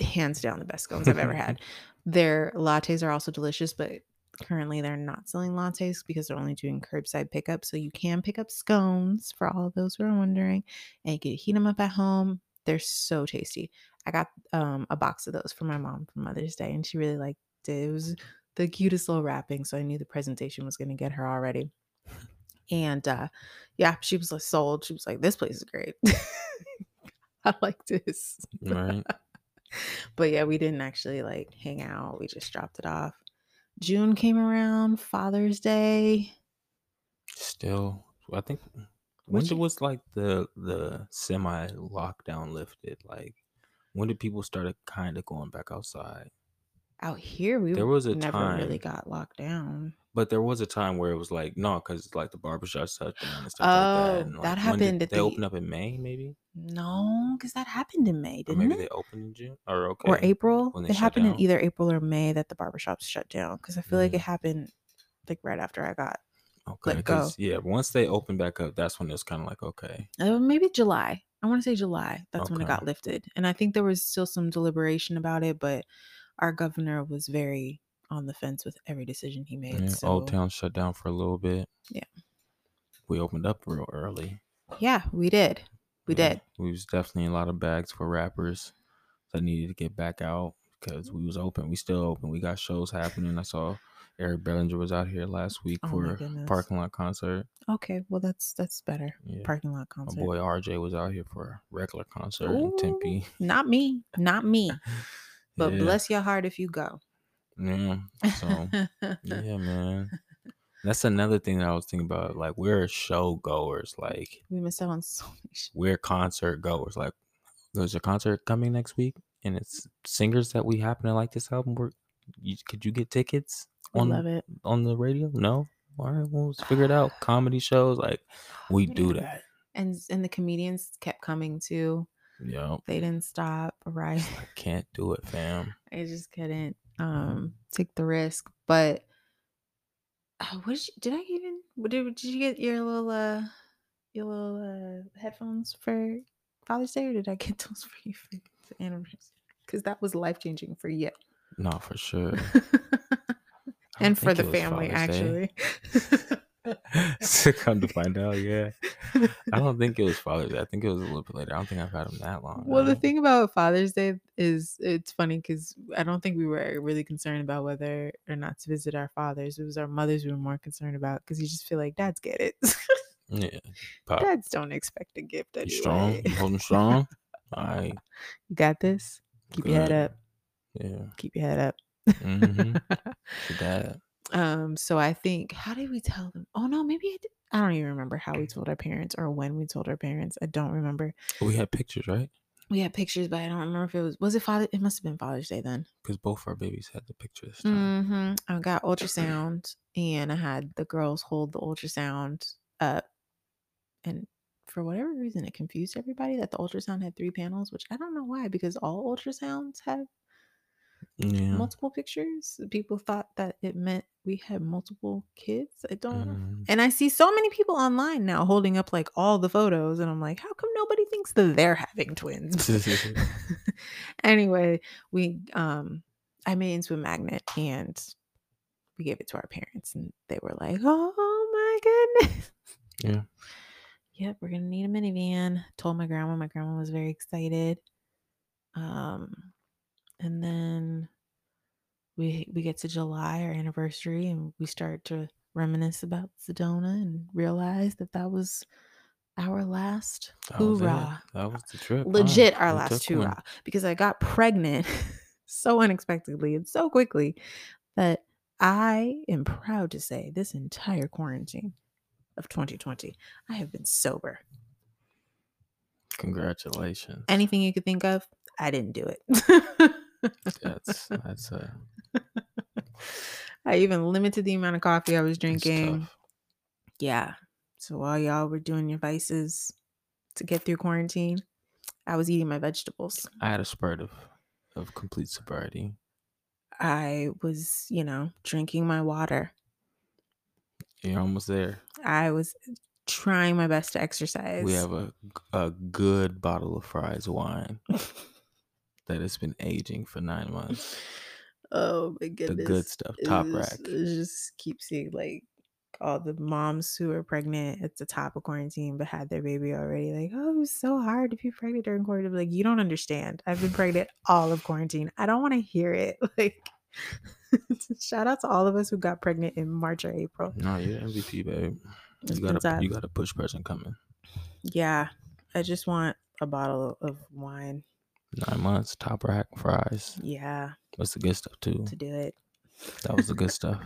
Hands down, the best scones I've ever had. Their lattes are also delicious, but currently they're not selling lattes because they're only doing curbside pickup. So you can pick up scones for all of those who are wondering, and you can heat them up at home. They're so tasty. I got um, a box of those for my mom for Mother's Day, and she really liked it. It was the cutest little wrapping, so I knew the presentation was going to get her already. And uh, yeah, she was like sold. She was like, "This place is great. I like this." right? but yeah, we didn't actually like hang out. We just dropped it off. June came around, Father's Day. Still, I think mm, when What'd you- was like the the semi lockdown lifted? Like when did people start kind of going back outside? Out here, we There was a never really got locked down. But there was a time where it was like no, because like the barbershop shut down and stuff like Oh, that. And, like, that when did- happened at They opened up in May, maybe, No, because that happened in May, didn't maybe it? they opened in June or okay, Or April. they It happened in either April or May that the barbershops shut down. Because I feel like Mm. it happened like right after I got, Okay, let go. yeah, once they opened back up, that's when it's kind of like okay, uh, maybe July. I want to say July. That's when it got lifted. And I think there was still some deliberation about it, but our governor was very on the fence with every decision he made. yeah, so Old Town shut down for a little bit. Yeah. we opened up real early. yeah, we did. We Yeah, did. We was definitely a lot of bags for rappers that needed to get back out because we was open. We still open. We got shows happening. I saw Eric Bellinger was out here last week Oh for a parking lot concert. Okay, well that's that's better. Yeah. Parking lot concert. My boy RJ was out here for a regular concert in Tempe. Not me. Not me. But Yeah. bless your heart if you go. Yeah. So yeah, man. That's another thing that I was thinking about. Like we're show goers. Like we missed out on so many sh- we're concert goers. Like there's a concert coming next week, and it's singers that we happen to like this album. We're, you, could you get tickets on love it. on the radio? No. All right, well, let's figure it out. Comedy shows, like we do that. And and the comedians kept coming too. Yeah, They didn't stop, right? I can't do it, fam. I just couldn't um take the risk. But uh, what did, you, did I even did, did you get your little uh your little uh headphones for Father's Day or did I get those for you for the anniversary? Because that was life changing for you. No, for sure. And for the family Father's actually. to come to find out, yeah. I don't think it was Father's Day. I think it was a little bit later. I don't think I've had them that long. Well, the thing about Father's Day is it's funny because I don't think we were really concerned about whether or not to visit our fathers. It was our mothers we were more concerned about because you just feel like dads get it. yeah, pop, dads don't expect a gift you anyway. strong? You holding strong? All right, You got this. Keep your head up. Yeah, Keep your head up. Mhm. for that. Um. So I think how did we tell them? Oh no, maybe I. I don't even remember how we told our parents or when we told our parents. I don't remember. We had pictures, right? we had pictures, but I don't remember if it was was it Father. It must have been Father's Day then. Because both our babies had the pictures. Mm-hmm. I got ultrasound, and I had the girls hold the ultrasound up, and for whatever reason, it confused everybody that the ultrasound had three panels, which I don't know why, because all ultrasounds have Yeah. multiple pictures. People thought that it meant we had multiple kids. I don't. Mhm. And I see so many people online now holding up like all the photos, and I'm like, how come nobody thinks that they're having twins? anyway, we um I made into a magnet and we gave it to our parents and they were like, Oh my goodness. Yeah. Yep, we're gonna need a minivan. Told my grandma. My grandma was very excited. Um and then we we get to July, our anniversary, and we start to reminisce about Sedona and realize that that was our last That hoorah That was the trip. huh? legit our We last took one. hoorah because I got pregnant so unexpectedly and so quickly that I am proud to say this entire quarantine of 2020, I have been sober. Congratulations. Anything you could think of, I didn't do it. That's that's uh I even limited the amount of coffee I was drinking. Yeah. So while y'all were doing your vices to get through quarantine, I was eating my vegetables. I had a spurt of of complete sobriety. I was, you know, drinking my water. You're almost there. I was trying my best to exercise. We have a a good bottle of fries wine that it's been aging for nine months. oh my goodness. The good stuff, top It's- rack. Just keep seeing like all the moms who are pregnant at the top of quarantine but had their baby already. Like, oh, it was so hard to be pregnant during quarantine. Like, you don't understand. I've been pregnant all of quarantine. I don't want to hear it. Like, shout out to all of us who got pregnant in March or April. No, you're MVP, babe. It's You got a you got a push present coming. Yeah, I just want a bottle of wine. Nine months, top rack fries. Yeah, That's the good stuff too. to do it. That was the good stuff.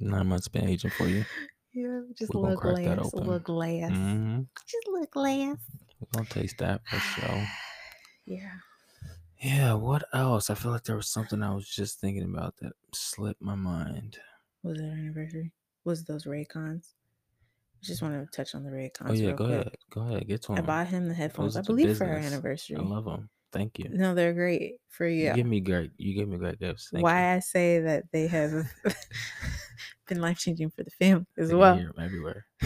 Nine months been aging for you. Yeah, just a little glass, a little glass, just a little glass. We're gonna taste that for sure. Yeah. Yeah, what else? I feel like there was something I was just thinking about that slipped my mind. Was it our anniversary? Was it those Raycons? I just want to touch on the oh, Raycons. Oh yeah, go quick. ahead. Go ahead. Get to I them. bought him the headphones. I believe for our anniversary. I love them. Thank you. No, they're great for you. You give me great. You give me great gifts. Thank Why you. I say that they have been life changing for the family as can well. everywhere.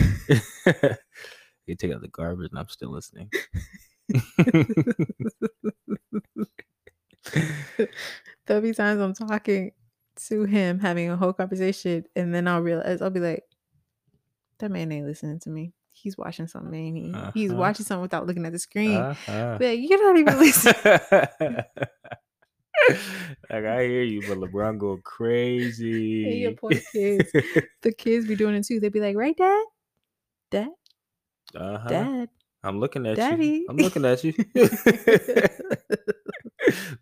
you take out the garbage, and I'm still listening. There'll be times I'm talking to him, having a whole conversation, and then I'll realize I'll be like, "That man ain't listening to me. He's watching something. Ain't he? He's Uh-huh. watching something without looking at the screen." Uh-huh. Like, you're not even listening. like I hear you, but LeBron go crazy. your poor kids. the kids be doing it too. They'd be like, "Right, Dad, Dad, uh-huh. Dad, I'm looking at Daddy." you. I'm looking at you.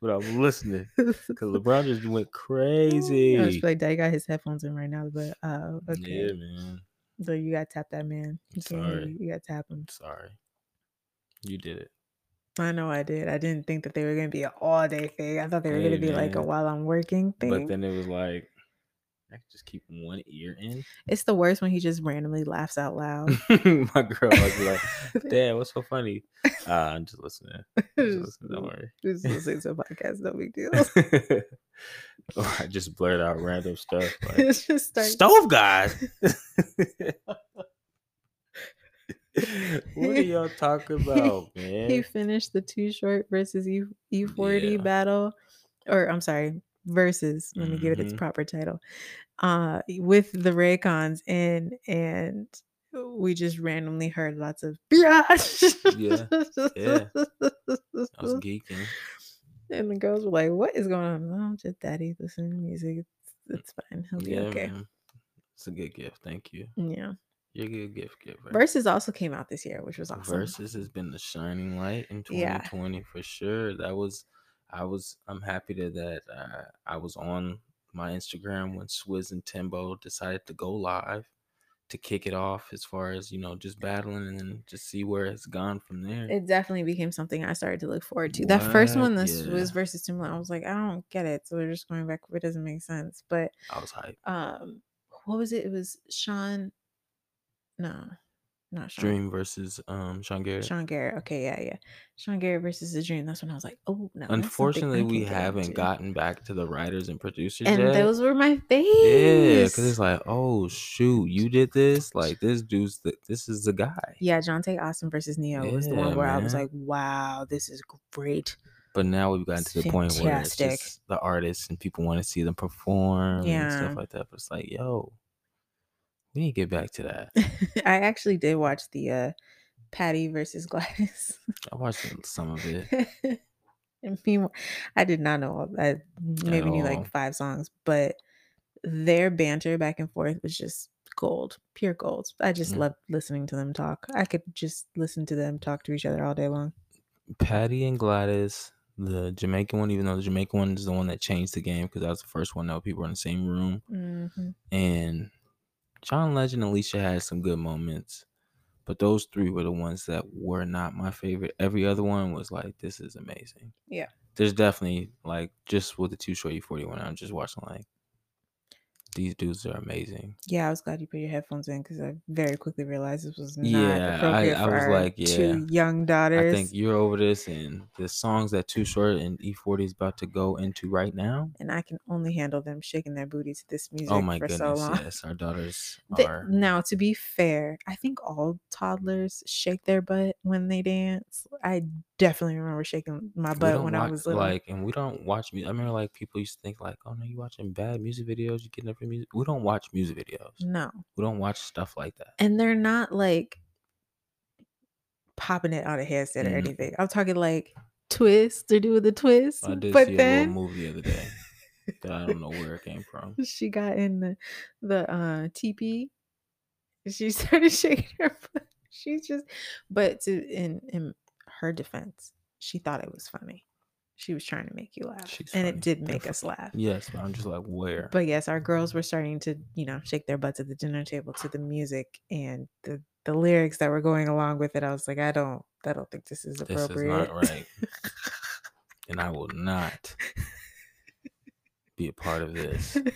but I'm listening. Cause LeBron just went crazy. I just crazy. like Dad got his headphones in right now, but uh, okay. Yeah, man. So you gotta tap that man. You Sorry. you. You gotta tap him. Sorry. You did it. I know I did. I didn't think that they were gonna be an all day thing. I thought they were gonna be like a while I'm working thing. But then it was like I can just keep one ear in. it's the worst when he just randomly laughs out loud. My girl was like, Dad, what's so funny? Ah, I'm just listening. Just just, listening, don't worry. just listening to a podcast, no big deal. Or I just blurt out random stuff like it's just start stove guys. what are y'all talking about, man? he finished the Too Short versus E E forty Yeah. battle, or I'm sorry, Verzuz. Let me give it its Mhm. proper title. Uh, with the Raycons in, and we just randomly heard lots of yeah, Yeah, yeah. I was geeking. and the girls were like, "What is going on?" No, just daddy listening to music. It's, it's fine. He'll be Yeah, okay. man. It's a good gift. Thank you. Yeah. You're a good gift giver. Verzuz also came out this year, which was awesome. Verzuz has been the shining light in Yeah. 2020 for sure. That was, I was, I'm happy to that uh, I was on my Instagram when Swizz and Timbo decided to go live. to kick it off as far as you know just battling and then just see where it's gone from there. It definitely became something I started to look forward to. That first one, this Yeah. was versus Timbaland. I was like, I don't get it. So we're just going back. It doesn't make sense. But I was hyped. um, what was it? It was Sean. No, not Sean. Dream versus um Sean Garrett. Sean Garrett. Okay, yeah, yeah. Sean Garrett versus the Dream. That's when I was like, oh no. that's something I Unfortunately, we haven't gotten back to the writers and producers And yet. those were my yeah, because it's like, oh shoot, you did this. Like this dude's the, this is the guy. yeah, Johntá Austin versus Ne-Yo was the one where I was like, wow, this is great. But now we've gotten to the point where it's just the artists and people want to see them perform and stuff like that. But it's like, yo, we need to get back to that. I actually did watch the uh Patti versus Gladys. I watched some of it. and meanwhile, I did not know all- I maybe knew like five songs, but their banter back and forth was just gold, pure gold. I just Mm. loved listening to them talk. I could just listen to them talk to each other all day long. Patti and Gladys, the Jamaican one, even though the Jamaican one is the one that changed the game because that was the first one that people were in the same room. Mhm. And John Legend and Alicia had some good moments, but those three were the ones that were not my favorite. Every other one was like, this is amazing. Yeah. There's definitely like just with the Too Short E forty one, I'm just watching like these dudes are amazing. Yeah, I was glad you put your headphones in because I very quickly realized this was not Yeah, I- appropriate I for was our like, yeah. two young daughters. I think you're over this, and the songs that Too Short and E40 is about to go into right now. and I can only handle them shaking their booty to this oh music Oh my for goodness, so long. yes, our daughters They- are. now, to be fair, I think all toddlers shake their butt when they dance. I definitely remember shaking my butt when I was little. like, and we don't watch. mu- I remember like people used to think like, oh no, you watching bad music videos, you getting up for music. We don't watch music videos. no, We don't watch stuff like that. and they're not like popping it on a headset or Mhm. anything. I'm talking like twist. They're doing the twist, I did but see a then little movie the other day that I don't know where it came from. she got in the the uh TP. She started shaking her butt. She's just but to in in her defense, she thought it was funny. She was trying to make you laugh. She's and funny. it did They're make us funny. laugh. Yes, but I'm just like, where? But yes, our girls mm-hmm. were starting to, you know, shake their butts at the dinner table to the music and the the lyrics that were going along with it. I was like, I don't I don't think this is this appropriate. is not right, and I will not be a part of this.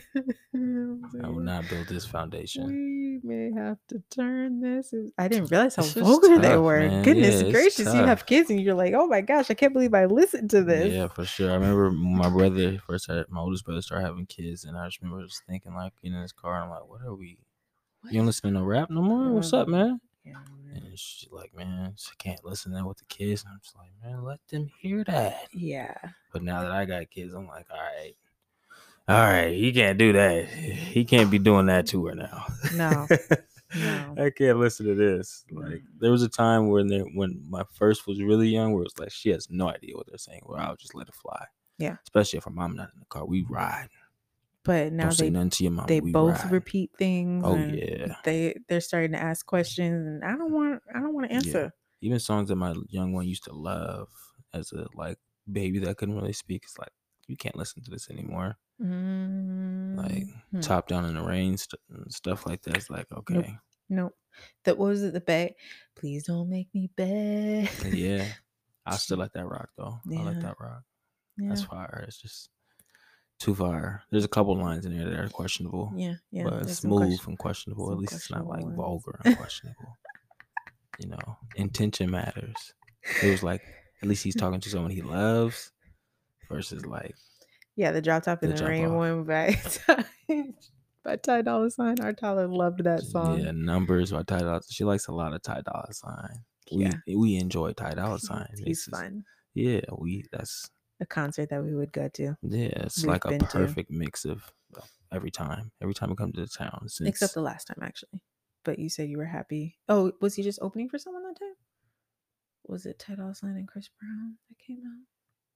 Oh, I will not build this foundation. We may have to turn this. I didn't realize how vulgar they were. man. Goodness Yeah, gracious, you have kids and you're like, oh my gosh, I can't believe I listened to this. Yeah, for sure. I remember my brother first had my oldest brother started having kids, and I just remember just thinking like getting in his car, and I'm like, what are we? You don't listen to no rap no more? What's up, man? Yeah. And she's like, man, she can't listen to that with the kids. And I'm just like, man, let them hear that. Yeah. But now that I got kids, I'm like, all right, all right, he can't do that. He can't be doing that to her now. No, no. I can't listen to this. Like there was a time when when my first was really young, where it's like she has no idea what they're saying. Where I'll just let it fly. Yeah. Especially if her mom not in the car, we ride. But now Don't say they nothing to your mom. they we both ride. repeat things. Oh yeah. They they're starting to ask questions and I don't want I don't want to Yeah. answer. Even songs that my young one used to love as a like baby that couldn't really speak. It's like you can't listen to this anymore. Like Mhm. top down in the rain st- stuff like that. It's like okay, Nope. That was it the beg? Please don't make me beg. yeah. I still like that rock though. I like that rock. yeah. That's fire. It's just too fire. There's a couple lines in there that are questionable. Yeah, yeah. but some smooth question- and questionable. At least it's not like ones. vulgar and questionable. you know, intention matters. It was like at least he's talking to someone he loves versus like Yeah, the drop top in The the, rain Off. one by Ty, by Ty Dolla Sign. Our Tyler loved that song. yeah numbers by Ty Dolla. She likes a lot of Ty Dolla Sign. We Yeah. we enjoy Ty Dolla Sign. He's is- fun. Yeah, we that's A concert that we would go to, yeah. It's We've like a been to. perfect mix of every time. Every time we come to the town, since except the last time actually. But you said you were happy. Oh, was he just opening for someone that time? Was it Ty Dolla Sign and Chris Brown that came out?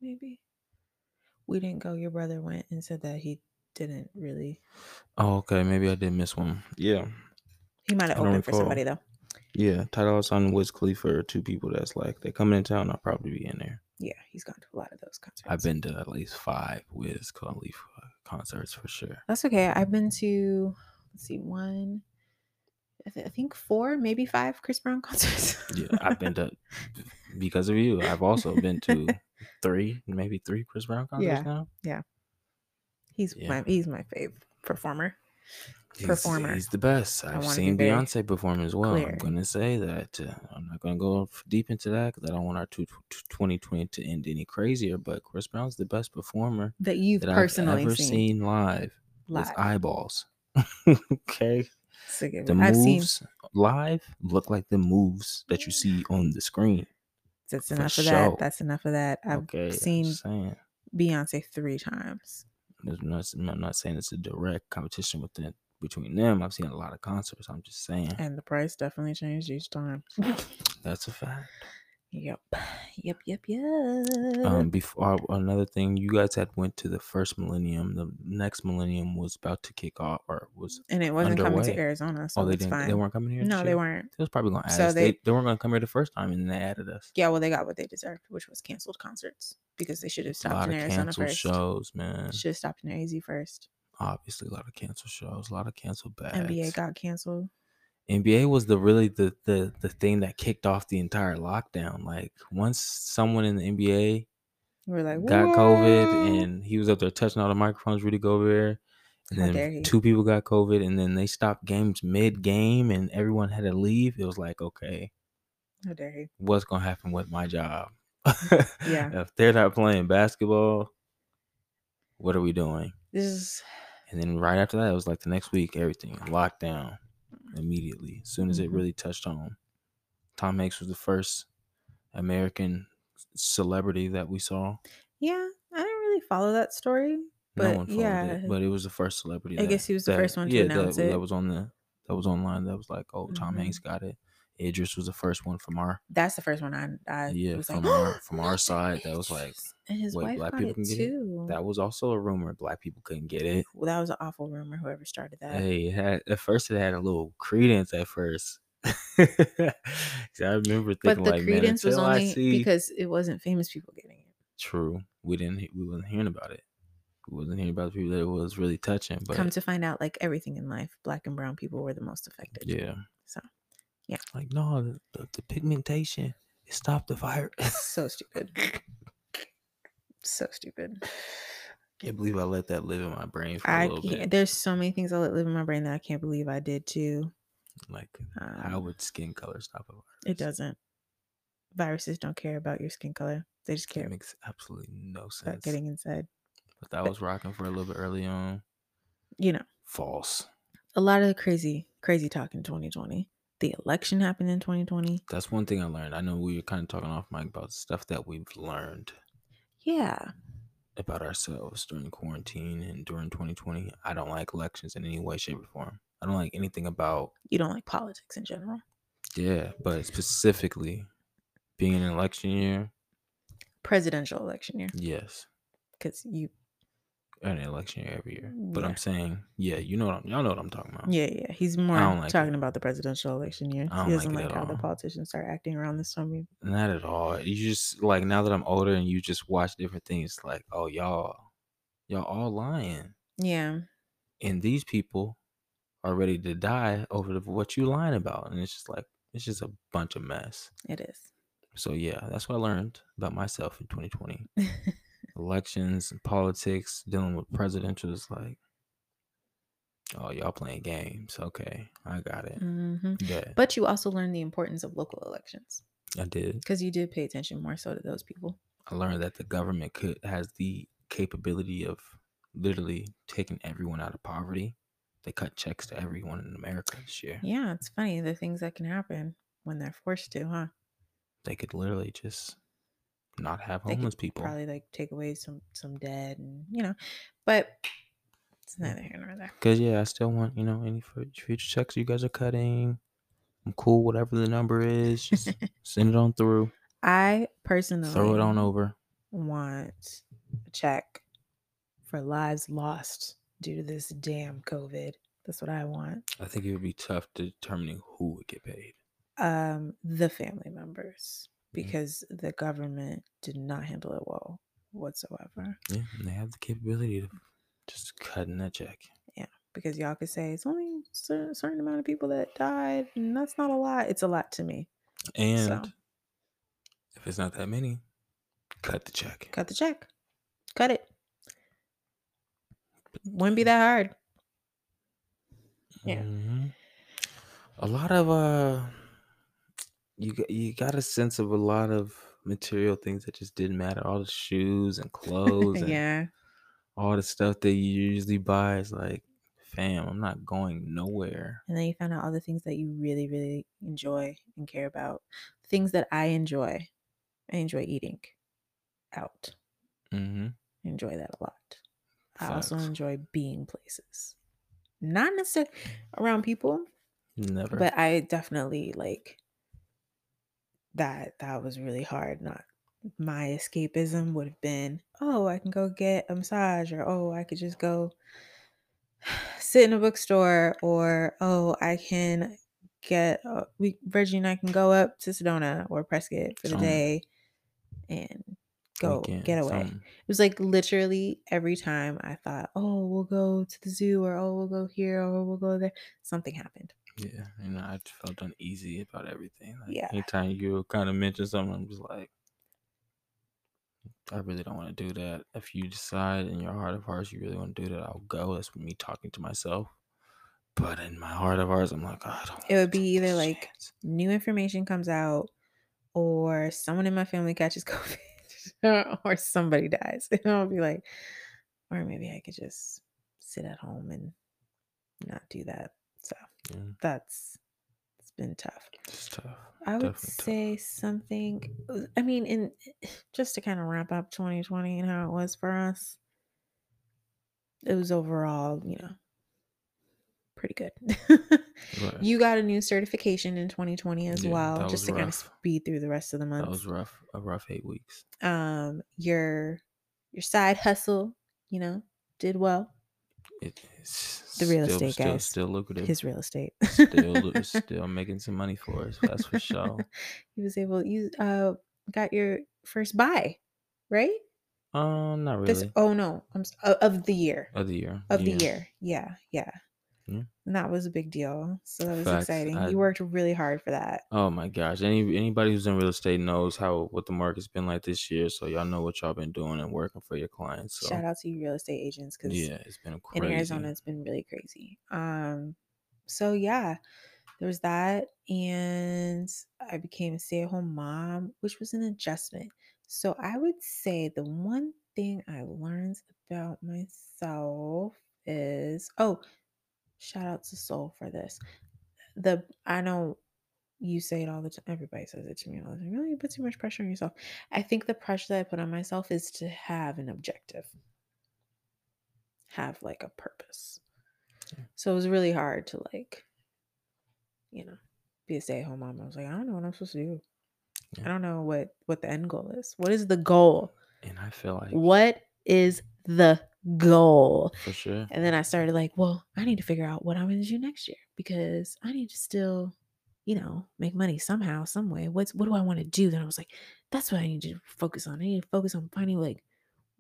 Maybe. We didn't go. Your brother went and said that he didn't really. oh okay, maybe I did miss one. Yeah, He might have opened for somebody though. yeah. Title and Wiz Khalifa are two people that's like they coming in town. I'll probably be in there. Yeah, he's gone to a lot of those concerts. I've been to at least five Wiz Khalifa concerts for sure. That's okay. I've been to let's see, one, I, th- I think four, maybe five Chris Brown concerts. Yeah, I've been to because of you. I've also been to three, maybe three Chris Brown concerts Yeah. now. He's Yeah. my he's my fave performer. He's, Performer. He's the best. I've seen be Beyonce perform as well. clear. I'm going to say that. Uh, I'm not going to go deep into that because I don't want our two, 2020 to end any crazier. But Chris Brown's the best performer That you've that personally ever seen, seen, live, live. with eyeballs. okay, the. I've seen moves live look like the moves that you see on the screen. That's for enough of show. that. That's enough of that. I've okay, seen. Beyonce three times. There's not, I'm not saying it's a direct competition within between them. I've seen a lot of concerts. I'm just saying And the price definitely changed each time. that's a fact. Yep. Yep, yep, yep. Um, before another thing, you guys had went to the first millennium. The next millennium was about to kick off, or was and it wasn't coming to. Arizona, so oh they it's didn't fine. they weren't coming here. no, they weren't. It was probably gonna add So us. They, they- they weren't gonna come here the first time, and they added us. Yeah, well, they got what they deserved, which was canceled concerts because they should have a stopped lot in of Arizona canceled first. shows, man. Should have stopped in AZ first. Obviously, a lot of canceled shows, a lot of canceled bags. NBA got canceled. NBA was the really the the the thing that kicked off the entire lockdown. Like once someone in the NBA We're like, got COVID and he was up there touching all the microphones, Rudy Gobert. And How then two people got COVID and then they stopped games mid game and everyone had to leave. It was like, okay, How dare he? what's gonna happen with my job? Yeah. if they're not playing basketball, what are we doing? This is And then right after that, it was like the next week, everything locked down immediately. As soon as it Mhm. really touched home. Tom Hanks was the first American celebrity that we saw. yeah. I didn't really follow that story, no but one followed yeah, it, but it was the first celebrity. I that- guess he was the that- first one to yeah, announce that, it. That was on the that was online. That was like, oh, Tom Mhm. Hanks got it. Idris was the first one from our that's the first one I I yeah was from like, our from our side. That was like and his wait, wife black people it can get it? too. that was also a rumor. Black people couldn't get it. well, that was an awful rumor. Whoever started that. Hey, it had at first it had a little credence at first. I remember thinking but the like, credence was only see because it wasn't famous people getting it. true. We didn't. We wasn't hearing about it. We wasn't hearing about the people that it was really touching. But Come to find out, like everything in life, black and brown people were the most affected. yeah, yeah. like no, the, the, the pigmentation it stopped the virus. so stupid. So stupid. Can't believe I let that live in my brain for a I little can't, bit. there's so many things I let live in my brain that I can't believe I did too. Like, how Um, would skin color stop a virus? it doesn't. Viruses don't care about your skin color. They just care That makes absolutely no about sense. getting inside. but that was rocking for a little bit early on. You know, False. a lot of the crazy, crazy talk in 2020. The election happened in 2020. That's one thing I learned. I know we were kind of talking off mic about stuff that we've learned Yeah. about ourselves during quarantine and during 2020. I don't like elections in any way, shape, or form. I don't like anything about You don't like politics in general. yeah, but specifically being an election year. Presidential election year. Yes, Because you, an election year every year. But Yeah. I'm saying, yeah, you know what I'm, y'all know what I'm talking about. yeah, yeah. He's more like talking it. about the presidential election year. I don't He like doesn't like, at how the politicians start acting around this time. Not at all. You just like now that I'm older and you just watch different things. Like, oh y'all, y'all all lying, Yeah. and these people are ready to die over what you lying about, and it's just like it's just a bunch of mess. It is. So yeah, that's what I learned about myself in 2020. Elections and politics, dealing with presidential is like, oh y'all playing games. Okay, I got it. hmm Yeah, But you also learned the importance of local elections I did. because you did pay attention more so to those people. I learned that the government could has the capability of literally taking everyone out of poverty. They cut checks to everyone in America this year. Yeah, it's funny the things that can happen when they're forced to, huh? They could literally just not have homeless people. Probably like take away some some dead and you know, but it's neither here nor there. Cause yeah, I still want you know any future checks you guys are cutting. I'm cool, whatever the number is. Just send it on through. I personally Throw it on over. want a check for lives lost due to this damn COVID. That's what I want. I think it would be tough determining who would get paid. Um, the family members Mhm. because the government did not handle it well whatsoever. Yeah, and they have the capability to just cut in that check. Yeah, because y'all could say it's only a certain amount of people that died, and that's not a lot. It's a lot to me. And So if it's not that many, cut the check. cut the check, cut it. Wouldn't be that hard. Yeah. Mhm. A lot of uh, you got you got a sense of a lot of material things that just didn't matter. All the shoes and clothes and yeah, all the stuff that you usually buy is like, fam, I'm not going nowhere. and then you found out all the things that you really, really enjoy and care about. Things that I enjoy. I enjoy eating out. Mm-hmm. I enjoy that a lot. I also enjoy being places. Not necessarily around people, Never. but I definitely like that that was really hard. Not my escapism would have been, oh, I can go get a massage, or oh, I could just go sit in a bookstore, or oh, I can get uh, we Reggie and I can go up to Sedona or Prescott for the Something. day and go Weekend, get away. something. It was like literally every time I thought, oh, we'll go to the zoo, or oh, we'll go here, or we'll go there. Something happened. Yeah, you know, I felt uneasy about everything. Like, Yeah. Anytime you kind of mention something, I'm just like, I really don't want to do that. If you decide in your heart of hearts you really want to do that, I'll go. That's me talking to myself. But in my heart of hearts, I'm like, "Oh, I don't. It would be either like chance." new information comes out, or someone in my family catches COVID, or somebody dies. And I'll be like, or maybe I could just sit at home and not do that. So Yeah, that's it's been tough. it's tough. I would Definitely tough. say something. uh, I mean, in just to kind of wrap up 2020 and how it was for us, it was overall, you know, pretty good. Right. you got a new certification in 2020 as Yeah, well, just to kind of speed through the rest of the month. That was rough. A rough eight weeks. Um, your your side hustle, you know, did well. It, it's The real still, estate still, guys, still lucrative. His real estate. still, still making some money for us. That's for sure. he was able. You uh got your first buy, right? Um, not This really. oh no, I'm of the year. Of the year. Of yeah. the year. Yeah, yeah. Yeah. And that was a big deal. So that was Facts. exciting. I- you worked really hard for that. Oh my gosh! Any anybody who's in real estate knows how what the market's been like this year. So y'all know what y'all been doing and working for your clients. So Shout out to you real estate agents because yeah, it's been in. Arizona it's been really crazy. Um so yeah, there was that and I became a stay-at-home mom, which was an adjustment. So I would say the one thing I learned about myself is oh, shout out to Soul for this. The I know you say it all the time. Everybody says it to me all the time. Really, you put too much pressure on yourself. I think the pressure that I put on myself is to have an objective, have like a purpose. Yeah. So it was really hard to like, you know, be a stay-at-home mom. I was like, I don't know what I'm supposed to do. I don't know what what the end goal is. What is the goal? And I feel like What is the goal? for sure. And then I started like, well, I need to figure out what I'm going to do next year because I need to still, you know, make money somehow, some way. What's what do I want to do? Then I was like, that's what I need to focus on. I need to focus on finding like,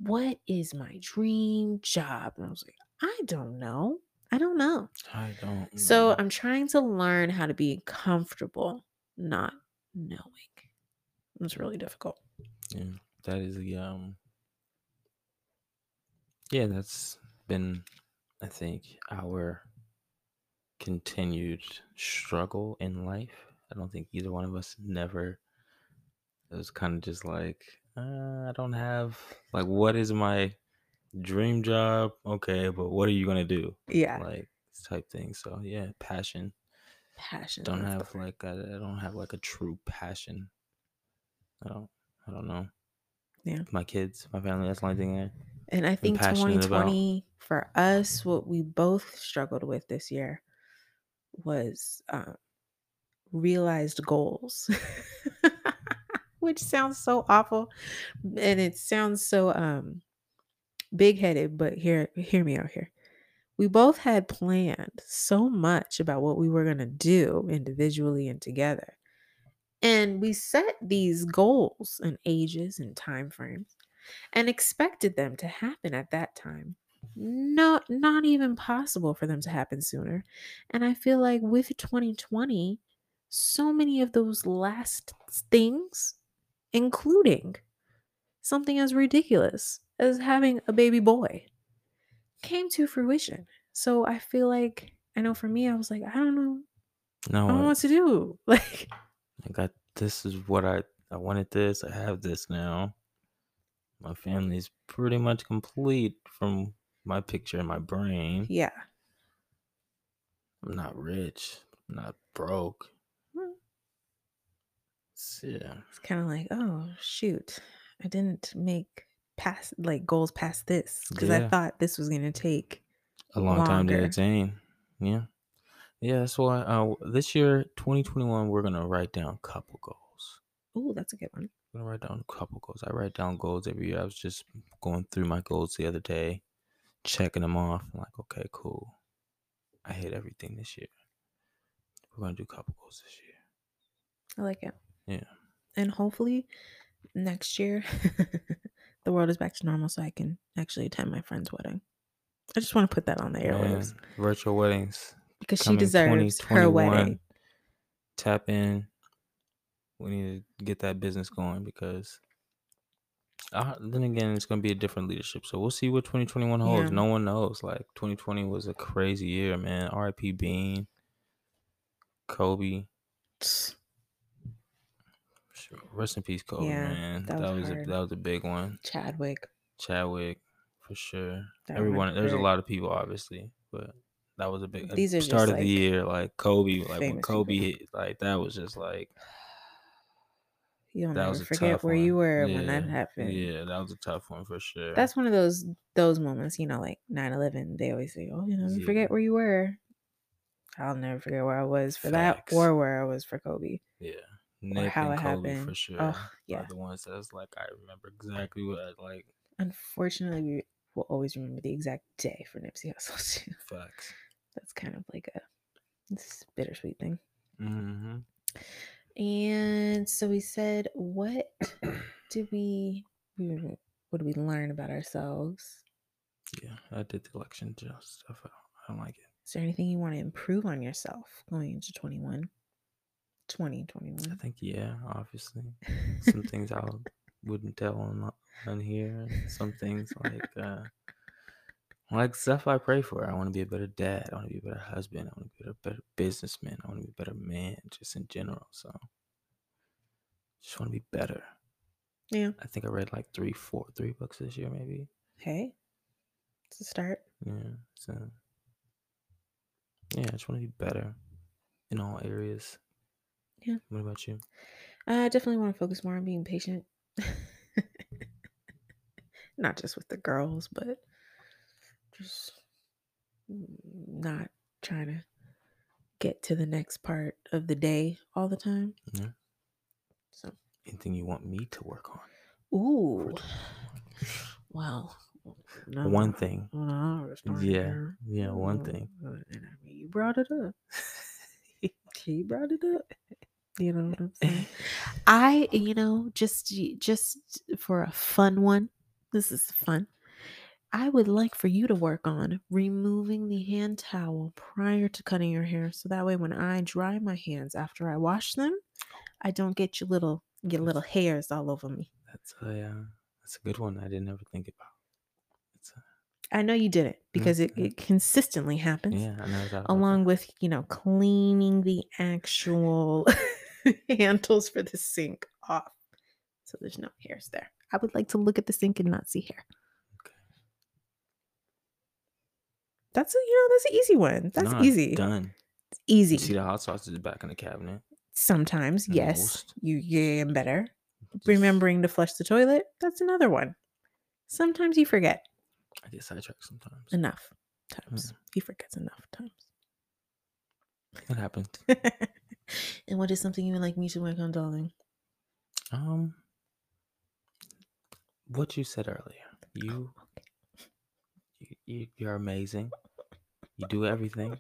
what is my dream job? And I was like, I don't know. I don't know. I don't. So. I'm trying to learn how to be comfortable, not knowing. It's really difficult. Yeah, that is the um. Yeah, that's been, I think, our continued struggle in life. I don't think either one of us never. It was kind of just like uh, I don't have like what is my dream job? Okay, but what are you gonna do? Yeah. Like type thing. So yeah, passion. Passion. Don't have like a, I don't have like a true passion. I don't. I don't know. Yeah. My kids, my family. That's the only thing. I, And I think passionate about. 2020 for us, what we both struggled with this year was um, realized goals, which sounds so awful, and it sounds so um, big headed. But hear hear me out here. We both had planned so much about what we were gonna do individually and together, and we set these goals and ages and time frames, and expected them to happen at that time. no not even possible for them to happen sooner. And I feel like with 2020, so many of those last things, including something as ridiculous as having a baby boy, came to fruition. So I feel like I know for me, I was like, I don't know, No, I don't know what to do. Like, I got this is what I I wanted this. I have this now. My family's pretty much complete from my picture in my brain. yeah. I'm not rich. I'm not broke. Hmm. Yeah. It's kind of like, oh shoot, I didn't make past like goals past this because I thought this was gonna take. A long time to Longer. attain. Yeah. Yeah, that's why uh, this year, 2021, we're gonna write down couple goals. Oh, that's a good one. I'm gonna write down a couple goals. I write down goals every year. I was just going through my goals the other day, checking them off. I'm like, okay, cool. I hit everything this year. We're gonna do a couple goals this year. I like it. Yeah. And hopefully next year the world is back to normal so I can actually attend my friend's wedding. I just want to put that on the airwaves Man, virtual weddings. because she deserves her wedding. Tap in. We need to get that business going because uh, then again, it's going to be a different leadership. So we'll see what 2021 holds. Yeah. No one knows. Like 2020 was a crazy year, man. R.I.P. Bean, Kobe. Rest in peace, Kobe, Yeah, man. that That, was was, a, that was a big one. Chadwick. Chadwick, for sure. that Everyone, one there's a lot of people, obviously, but that was a big These are start of the year. Like Kobe, like when Kobe people. hit, like that was just like You'll that never forget where you one. were when that happened. Yeah, that was a tough one for sure. That's one of those those moments, you know, like 9-11. They always say, Oh, you know, you Yeah. forget where you were. I'll never forget where I was for Facts. that or where I was for Kobe. yeah. Nick how it Kobe for happened. sure. Ugh, Are yeah. the ones that's like I remember exactly what I like Unfortunately, we will always remember the exact day for Nipsey Hussle too. facts. That's kind of like a it's a bittersweet thing. Mm-hmm. And so we said, what did we, what did we learn about ourselves? Yeah, I did the election just stuff. I don't, I don't like it. Is there anything you want to improve on yourself going into 21? 2021. I think yeah, obviously. Some things I wouldn't tell on on here. Some things like uh like stuff I pray for. I want to be a better dad. I want to be a better husband. I want to be a better businessman. I want to be a better man, just in general. So just want to be better. Yeah. I think I read like three, four, three books this year, maybe. Hey, it's a start. Yeah. So yeah, I just want to be better in all areas. Yeah. What about you? I definitely want to focus more on being patient. Not just with the girls, but just not trying to get to the next part of the day all the time. Yeah. So, Anything you want me to work on? ooh, well, no, One thing. no, I was not Yeah, yeah, one thing. And I mean, you brought it up. he brought it up. You know what I'm saying? I, you know, just just for a fun one. This is fun. I would like for you to work on removing the hand towel prior to cutting your hair, so that way when I dry my hands after I wash them, I don't get your little your little hairs all over me. That's a uh, that's a good one. I didn't ever think about. I know you did it because it, Mhm. it consistently happens. yeah, I never thought about along with you know cleaning the actual handles for the sink off so there's no hairs there i would like to look at the sink and not see hair Okay. That's a you know that's an easy one that's No, easy Done. It's easy You see the hot sauce is back in the cabinet. sometimes yes Most. you getting better Just- remembering to flush the toilet that's another one sometimes you forget I get sidetracked sometimes. enough times he forgets enough times It happens. and what is something you would like me to work on darling Um, what you said earlier. You, you, you you're amazing. You do everything.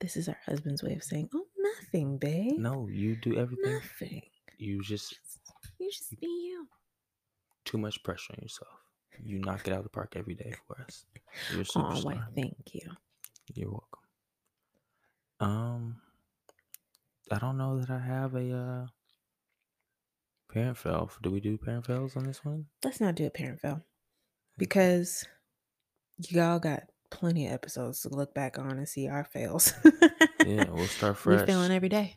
This is our husband's way of saying, "Oh, nothing, babe. No, you do everything. nothing. You just You just be you." too much pressure on yourself. You knock it out of the park every day for us. You're a Oh, superstar. why, thank you. You're welcome. Um, I don't know that I have a uh parent fail. Do we do parent fails on this one? Let's not do a parent fail because y'all got plenty of episodes to look back on and see our fails. Yeah, we'll start fresh. we fresh. failing every day.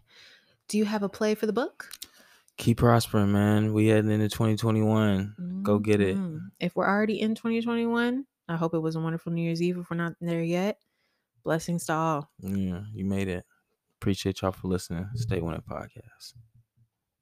Do you have a play for the book? Keep prospering, man. We heading into 2021. Go get it. Mhm. If we're already in 2021, I hope it was a wonderful New Year's Eve. If we're not there yet, blessings to all. Yeah, you made it. Appreciate y'all for listening. Stay Winning Podcast.